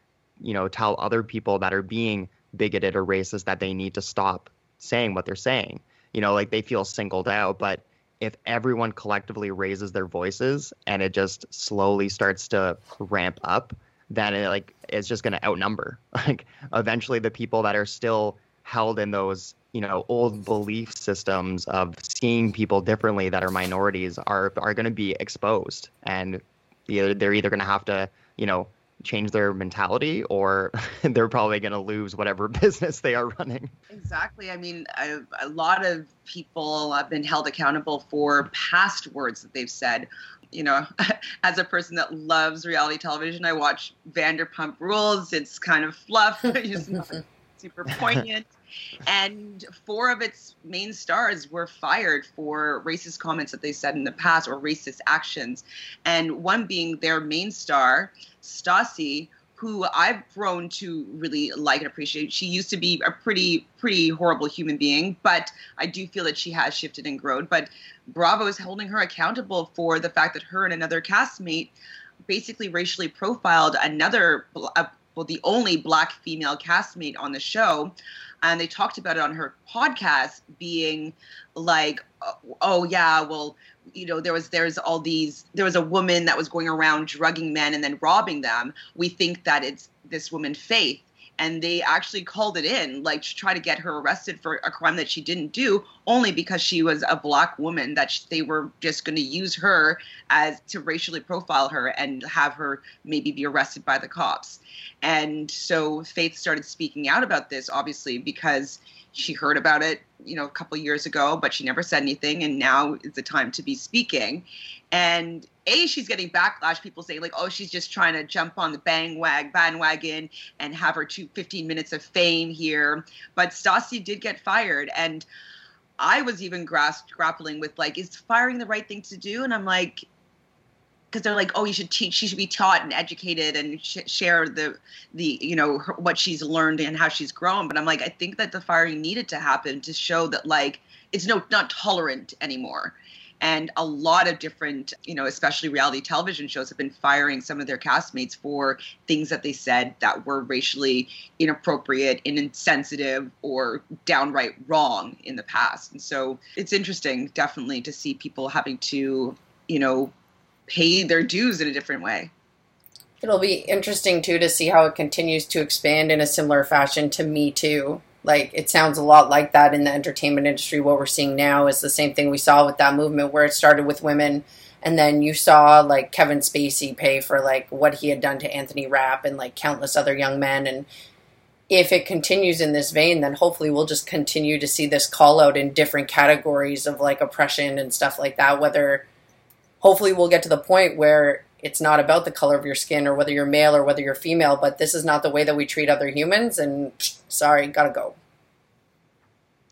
you know, tell other people that are being bigoted or racist that they need to stop saying what they're saying. You know, like they feel singled out. But if everyone collectively raises their voices and it just slowly starts to ramp up, then it like it's just going to outnumber. [LAUGHS] Like eventually, the people that are still held in those you know old belief systems of seeing people differently that are minorities are are going to be exposed, and they're either going to have to you know change their mentality or [LAUGHS] they're probably going to lose whatever [LAUGHS] business they are running. Exactly. I mean, a lot of people have been held accountable for past words that they've said. You know, [LAUGHS] as a person that loves reality television, I watch Vanderpump Rules. It's kind of fluff, super poignant. [LAUGHS] And four of its main stars were fired for racist comments that they said in the past or racist actions. And one being their main star, Stassi, who I've grown to really like and appreciate. She used to be a pretty, pretty horrible human being, but I do feel that she has shifted and grown. But Bravo is holding her accountable for the fact that her and another castmate basically racially profiled another, well, the only black female castmate on the show. And they talked about it on her podcast, being like, oh, oh yeah, well, you know there was there's all these there was a woman that was going around drugging men and then robbing them we think that it's this woman faith and they actually called it in like to try to get her arrested for a crime that she didn't do only because she was a black woman that they were just going to use her as to racially profile her and have her maybe be arrested by the cops. And so faith started speaking out about this obviously because she heard about it, you know, a couple years ago, but she never said anything. And now is the time to be speaking. And a, she's getting backlash. People say like, oh, she's just trying to jump on the bangwag bandwagon and have her two, 15 minutes of fame here. But Stassi did get fired, and I was even grasped, grappling with like, is firing the right thing to do? And I'm like, because they're like, oh, you should teach. She should be taught and educated and sh- share the the you know her, what she's learned and how she's grown. But I'm like, I think that the firing needed to happen to show that like it's no not tolerant anymore. And a lot of different, you know, especially reality television shows have been firing some of their castmates for things that they said that were racially inappropriate, and insensitive, or downright wrong in the past. And so it's interesting, definitely, to see people having to, you know, pay their dues in a different way. It'll be interesting too to see how it continues to expand in a similar fashion to Me Too. Like it sounds a lot like that in the entertainment industry. What we're seeing now is the same thing we saw with that movement where it started with women and then you saw like Kevin Spacey pay for like what he had done to Anthony Rapp and like countless other young men and if it continues in this vein then hopefully we'll just continue to see this call out in different categories of like oppression and stuff like that whether hopefully we'll get to the point where it's not about the color of your skin or whether you're male or whether you're female, but this is not the way that we treat other humans. And sorry, gotta go.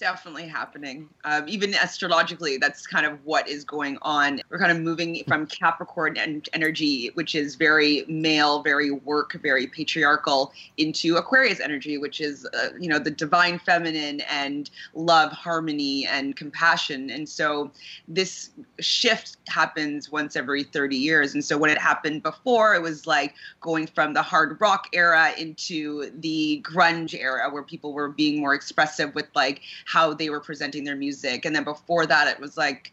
Definitely happening. Um, even astrologically, that's kind of what is going on. We're kind of moving from Capricorn and energy, which is very male, very work, very patriarchal, into Aquarius energy, which is uh, you know the divine feminine and love, harmony, and compassion. And so this shift happens once every 30 years. And so when it happened before, it was like going from the hard rock era into the grunge era, where people were being more expressive with like how they were presenting their music. And then before that, it was like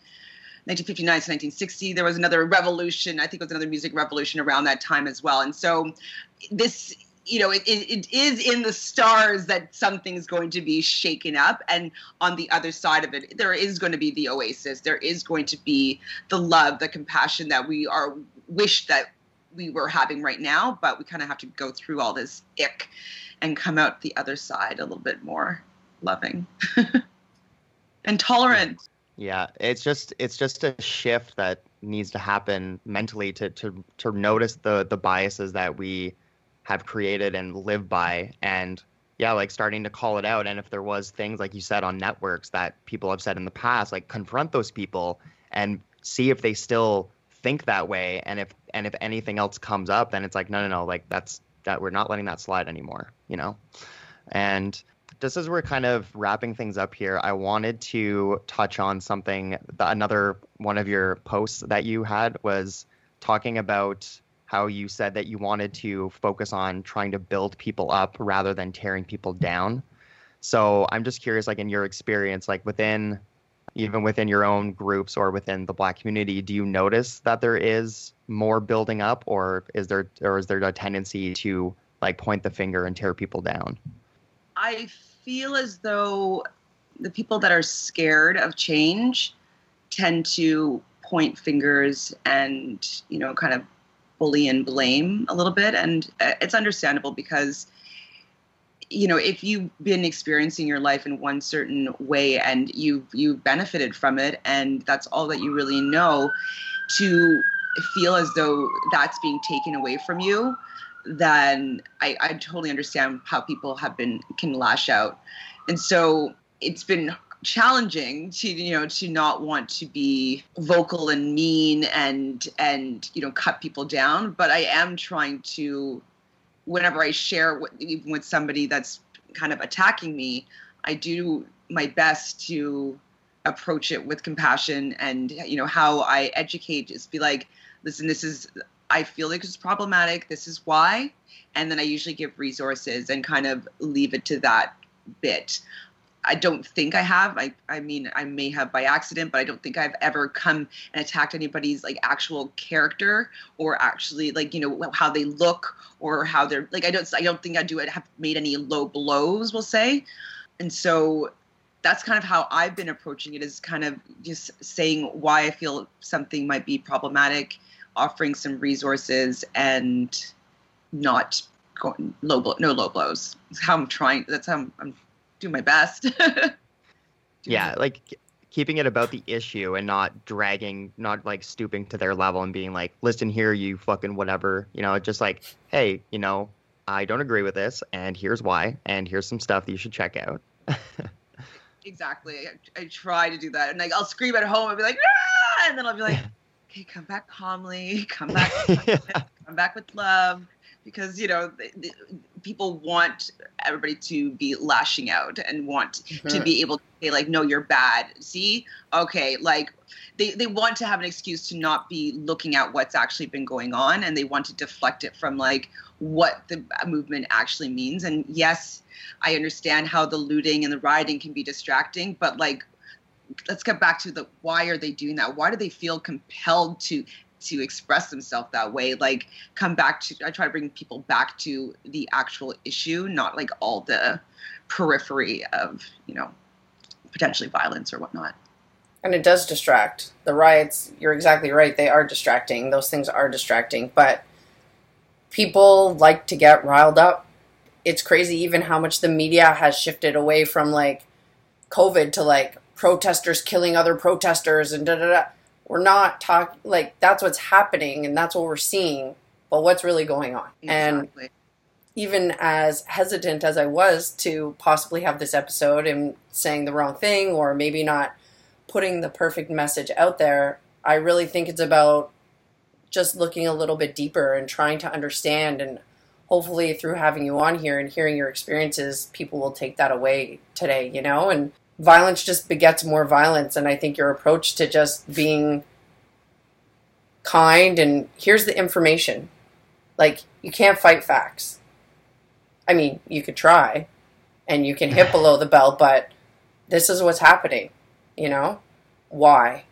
1959 to 1960. There was another revolution. I think it was another music revolution around that time as well. And so this you know, it, it, it is in the stars that something's going to be shaken up. And on the other side of it, there is going to be the oasis. There is going to be the love, the compassion that we are wish that we were having right now. But we kind of have to go through all this ick and come out the other side a little bit more loving [LAUGHS] and tolerant. Yeah, it's just it's just a shift that needs to happen mentally to to to notice the the biases that we have created and live by. And yeah like starting to call it out. And if there was things like you said on networks that people have said in the past like confront those people and see if they still think that way. And if and if anything else comes up then it's like no no no like that's that we're not letting that slide anymore you know? And just as we're kind of wrapping things up here, I wanted to touch on something. That another one of your posts that you had was talking about how you said that you wanted to focus on trying to build people up rather than tearing people down. So I'm just curious, like in your experience, like within even within your own groups or within the black community, do you notice that there is more building up or is there or is there a tendency to like point the finger and tear people down? I feel as though the people that are scared of change tend to point fingers and you know kind of bully and blame a little bit. And uh, it's understandable because you know if you've been experiencing your life in one certain way and you've you've benefited from it and that's all that you really know to feel as though that's being taken away from you then I, I totally understand how people have been can lash out. And so it's been challenging to you know to not want to be vocal and mean and and you know cut people down but i am trying to whenever i share with, even with somebody that's kind of attacking me i do my best to approach it with compassion and you know how i educate is be like listen this is I feel like it's problematic. This is why. And then I usually give resources and kind of leave it to that bit. I don't think I have. I, I mean, I may have by accident, but I don't think I've ever come and attacked anybody's like actual character or actually like you know how they look or how they're like. I don't. I don't think I do. I have made any low blows. We'll say, and so that's kind of how I've been approaching it. Is kind of just saying why I feel something might be problematic offering some resources and not going low blow, no low blows. That's how I'm trying. That's how I'm, I'm doing my best. [LAUGHS] yeah, like keeping it about the issue and not dragging, not like stooping to their level and being like, listen here, you fucking whatever. You know, just like, hey, you know, I don't agree with this, and here's why, and here's some stuff that you should check out. [LAUGHS] exactly. I, I, try to do that, and like I'll scream at home and be like, ah! and then I'll be like, [LAUGHS] okay, come back calmly, [LAUGHS] come back, yeah. [LAUGHS] come back with love, because you know the, the, people want everybody to be lashing out and want mm-hmm. to be able to say like, no, you're bad. See, okay, like they they want to have an excuse to not be looking at what's actually been going on, and they want to deflect it from like what the movement actually means. And yes, I understand how the looting and the rioting can be distracting, but like let's get back to the why are they doing that? Why do they feel compelled to to express themselves that way? Like come back to I try to bring people back to the actual issue, not like all the periphery of, you know, potentially violence or whatnot. And it does distract. The riots, you're exactly right, they are distracting. Those things are distracting, but people like to get riled up. It's crazy even how much the media has shifted away from like COVID to like protesters killing other protesters and da da da. We're not talking like that's what's happening and that's what we're seeing, but what's really going on? Exactly. And even as hesitant as I was to possibly have this episode and saying the wrong thing or maybe not putting the perfect message out there, I really think it's about just looking a little bit deeper and trying to understand and hopefully through having you on here and hearing your experiences people will take that away today you know and violence just begets more violence. And i think your approach to just being kind and here's the information. Like you can't fight facts. I mean you could try and you can hit [LAUGHS] below the belt but this is what's happening you know? Why?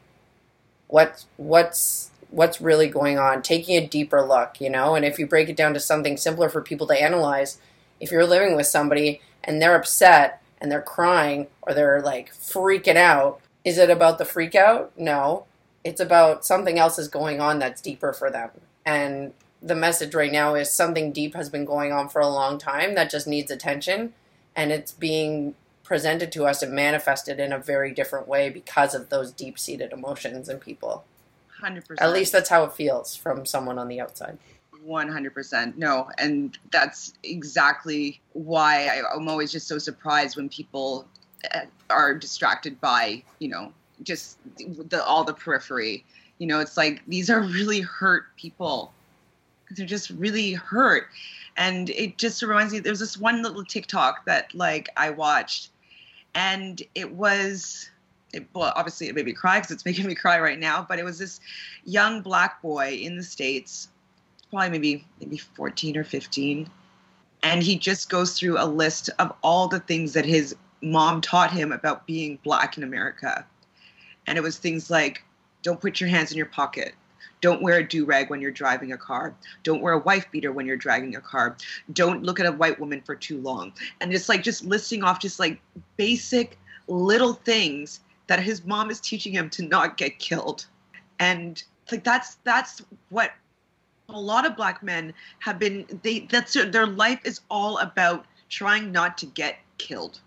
What what's what's really going on, taking a deeper look, you know? And if you break it down to something simpler for people to analyze, if you're living with somebody and they're upset and they're crying or they're like freaking out, is it about the freak out? No. It's about something else is going on that's deeper for them. And the message right now is something deep has been going on for a long time that just needs attention and it's being presented to us and manifested in a very different way because of those deep seated emotions in people. 100%. At least that's how it feels from someone on the outside. 100%. No, and that's exactly why I'm always just so surprised when people uh, are distracted by, you know, just the all the periphery. You know, it's like these are really hurt people. They're just really hurt. And it just reminds me there's this one little TikTok that like I watched and it was it, well, obviously it made me cry because it's [LAUGHS] making me cry right now. But it was this young black boy in the states, probably maybe maybe 14 or 15, and he just goes through a list of all the things that his mom taught him about being black in America, and it was things like don't put your hands in your pocket. Don't wear a do rag when you're driving a car. Don't wear a wife beater when you're driving a car. Don't look at a white woman for too long. And it's like just listing off just like basic little things that his mom is teaching him to not get killed. And like that's that's what a lot of black men have been they that's their life is all about trying not to get killed.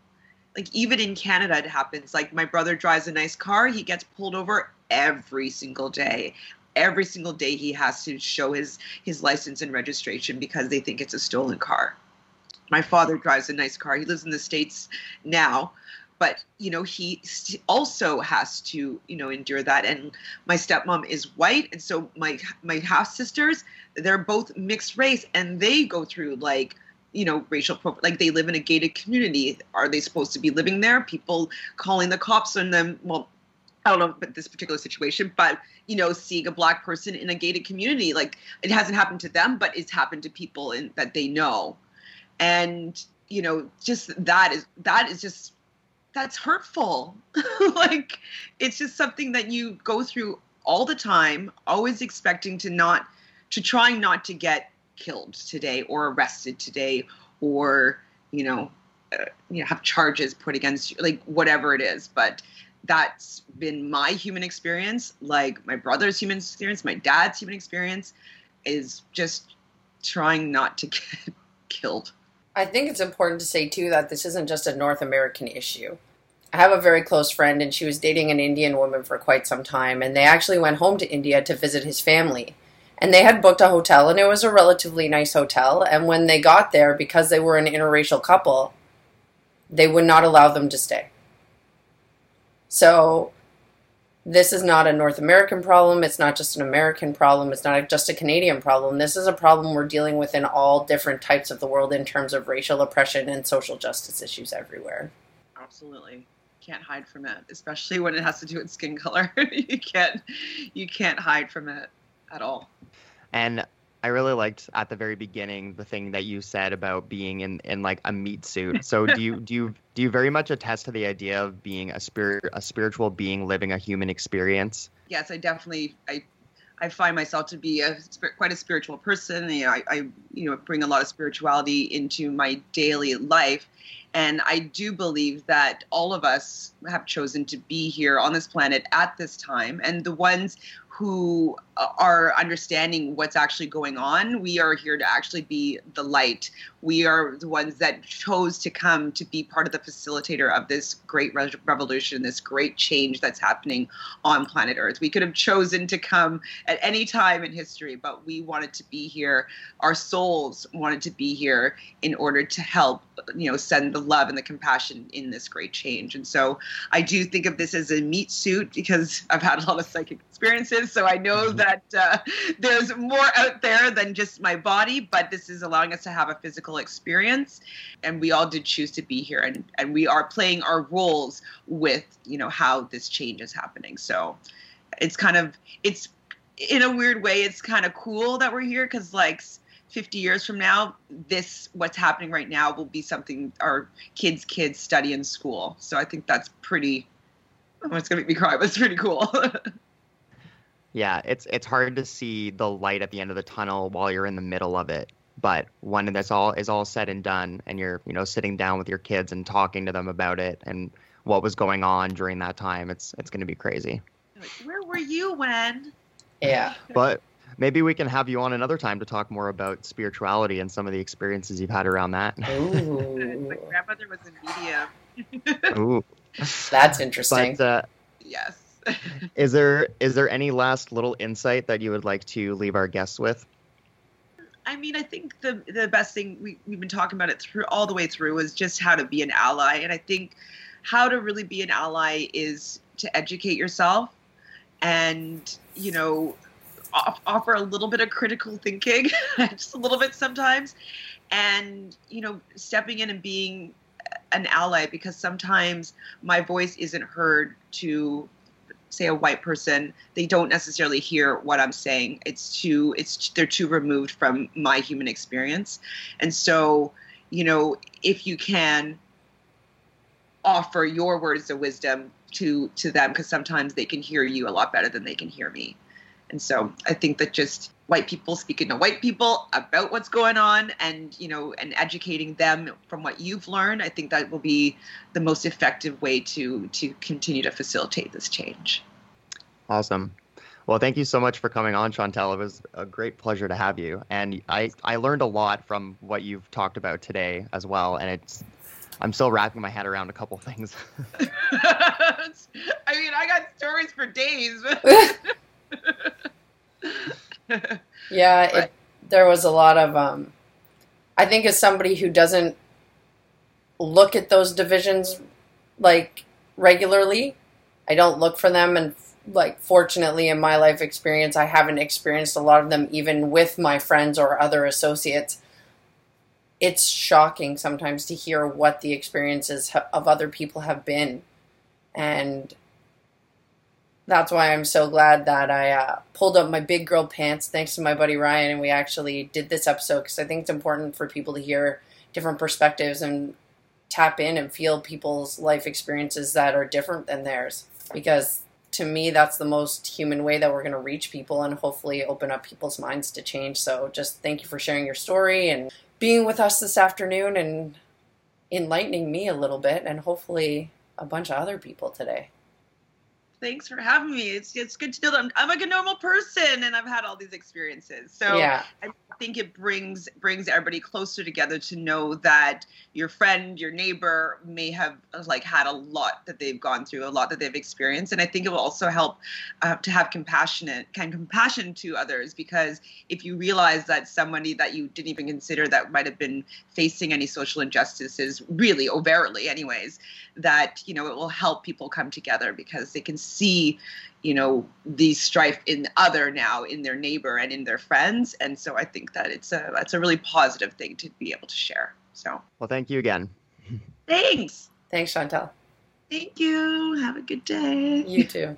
Like even in Canada it happens. Like my brother drives a nice car, he gets pulled over every single day. Every single day he has to show his his license and registration because they think it's a stolen car. My father drives a nice car. He lives in the states now, but you know he also has to you know endure that. And my stepmom is white and so my my half sisters they're both mixed race and they go through like you know racial pro- like they live in a gated community. Are they supposed to be living there? People calling the cops on them. Well I don't know about this particular situation, but you know, seeing a black person in a gated community, like it hasn't happened to them, but it's happened to people in, that they know, and you know, just that is that is just that's hurtful. [LAUGHS] like it's just something that you go through all the time, always expecting to not to try not to get killed today or arrested today or you know uh, you know have charges put against you like whatever it is. But that's been my human experience. Like my brother's human experience my dad's human experience is just trying not to [LAUGHS] get killed I think it's important to say too that this isn't just a North American issue. I have a very close friend, and she was dating an Indian woman for quite some time, and they actually went home to India to visit his family. And they had booked a hotel, and it was a relatively nice hotel. And when they got there, because they were an interracial couple, they would not allow them to stay. So, this is not a North American problem. It's not just an American problem. It's not just a Canadian problem. This is a problem we're dealing with in all different types of the world in terms of racial oppression and social justice issues everywhere. Absolutely can't hide from it, especially when it has to do with skin color. [LAUGHS] you can't you can't hide from it at all. And I really liked at the very beginning the thing that you said about being in, in like a meat suit. So [LAUGHS] do you do you do you very much attest to the idea of being a spirit a spiritual being living a human experience? Yes, I definitely I I find myself to be a quite a spiritual person. You know, I, I you know bring a lot of spirituality into my daily life, and I do believe that all of us have chosen to be here on this planet at this time. And the ones who are understanding what's actually going on. We are here to actually be the light. We are the ones that chose to come to be part of the facilitator of this great re- revolution, this great change that's happening on planet Earth. We could have chosen to come at any time in history, but we wanted to be here. Our souls wanted to be here in order to help, you know, send the love and the compassion in this great change. And so I do think of this as a meat suit because I've had a lot of psychic experiences. So I know mm-hmm. That uh, there's more out there than just my body, but this is allowing us to have a physical experience. And we all did choose to be here, and, and we are playing our roles with, you know, how this change is happening. So it's kind of, it's in a weird way, it's kind of cool that we're here because, like, 50 years from now, this what's happening right now will be something our kids' kids study in school. So I think that's pretty. Oh, it's gonna make me cry, but it's pretty cool. [LAUGHS] yeah, it's it's hard to see the light at the end of the tunnel while you're in the middle of it. But when that's all is all said and done, and you're you know sitting down with your kids and talking to them about it and what was going on during that time, it's it's going to be crazy. Where were you when? Yeah. But maybe we can have you on another time to talk more about spirituality and some of the experiences you've had around that. Ooh. [LAUGHS] My grandmother was a medium. Ooh. That's interesting. But, uh, yes. [LAUGHS] is there is there any last little insight that you would like to leave our guests with? I mean, I think the the best thing we, we've been talking about it through all the way through is just how to be an ally. And I think how to really be an ally is to educate yourself and, you know, offer a little bit of critical thinking, [LAUGHS] just a little bit sometimes, and you know, stepping in and being an ally because sometimes my voice isn't heard to say a white person they don't necessarily hear what i'm saying. It's too it's they're too removed from my human experience. And so you know if you can offer your words of wisdom to to them because sometimes they can hear you a lot better than they can hear me. And so I think that just white people speaking to white people about what's going on and you know and educating them from what you've learned i think that will be the most effective way to to continue to facilitate this change. Awesome. Well thank you so much for coming on Chantelle it was a great pleasure to have you. And i i learned a lot from what you've talked about today as well. And it's i'm still wrapping my head around a couple things. [LAUGHS] I mean i got stories for days [LAUGHS] [LAUGHS] yeah, [LAUGHS] it, there was a lot of. Um, I think as somebody who doesn't look at those divisions like regularly, I don't look for them, and like fortunately in my life experience, I haven't experienced a lot of them even with my friends or other associates. It's shocking sometimes to hear what the experiences of other people have been, and that's why I'm so glad that I uh, pulled up my big girl pants thanks to my buddy Ryan and we actually did this episode because I think it's important for people to hear different perspectives and tap in and feel people's life experiences that are different than theirs. Because to me that's the most human way that we're going to reach people and hopefully open up people's minds to change. So just thank you for sharing your story and being with us this afternoon and enlightening me a little bit and hopefully a bunch of other people today thanks for having me. It's it's good to know that I'm, I'm like a normal person and I've had all these experiences. So yeah. I think it brings brings everybody closer together to know that your friend, your neighbor may have like had a lot that they've gone through, a lot that they've experienced, and I think it will also help uh, to have compassionate kind of compassion to others because if you realize that somebody that you didn't even consider that might have been facing any social injustices, really overtly, anyways, that you know it will help people come together because they can see you know the strife in other now in their neighbor and in their friends. And so i think that it's a that's a really positive thing to be able to share. So. Well thank you again. Thanks. Thanks Chantelle thank you. Have a good day. You too.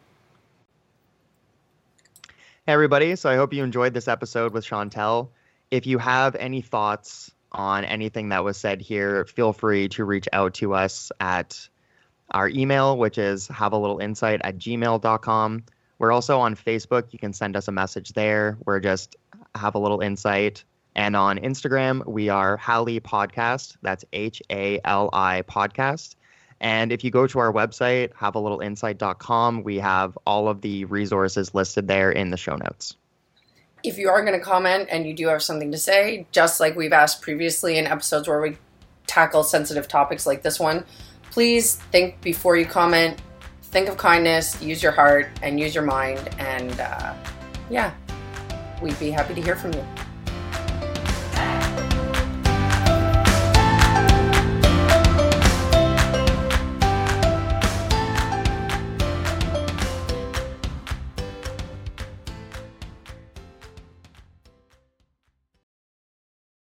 Hey everybody, so I hope you enjoyed this episode with Chantelle. If you have any thoughts on anything that was said here, feel free to reach out to us at our email, which is have a little insight at gmail.com. We're also on Facebook. You can send us a message there. We're just have a little insight. And on Instagram, we are Hali Podcast. That's H A L I Podcast. And if you go to our website, have a little insight.com, we have all of the resources listed there in the show notes. if you are going to comment and you do have something to say, just like we've asked previously in episodes where we tackle sensitive topics like this one, please think before you comment. Think of kindness, use your heart, and use your mind. And uh, yeah, we'd be happy to hear from you.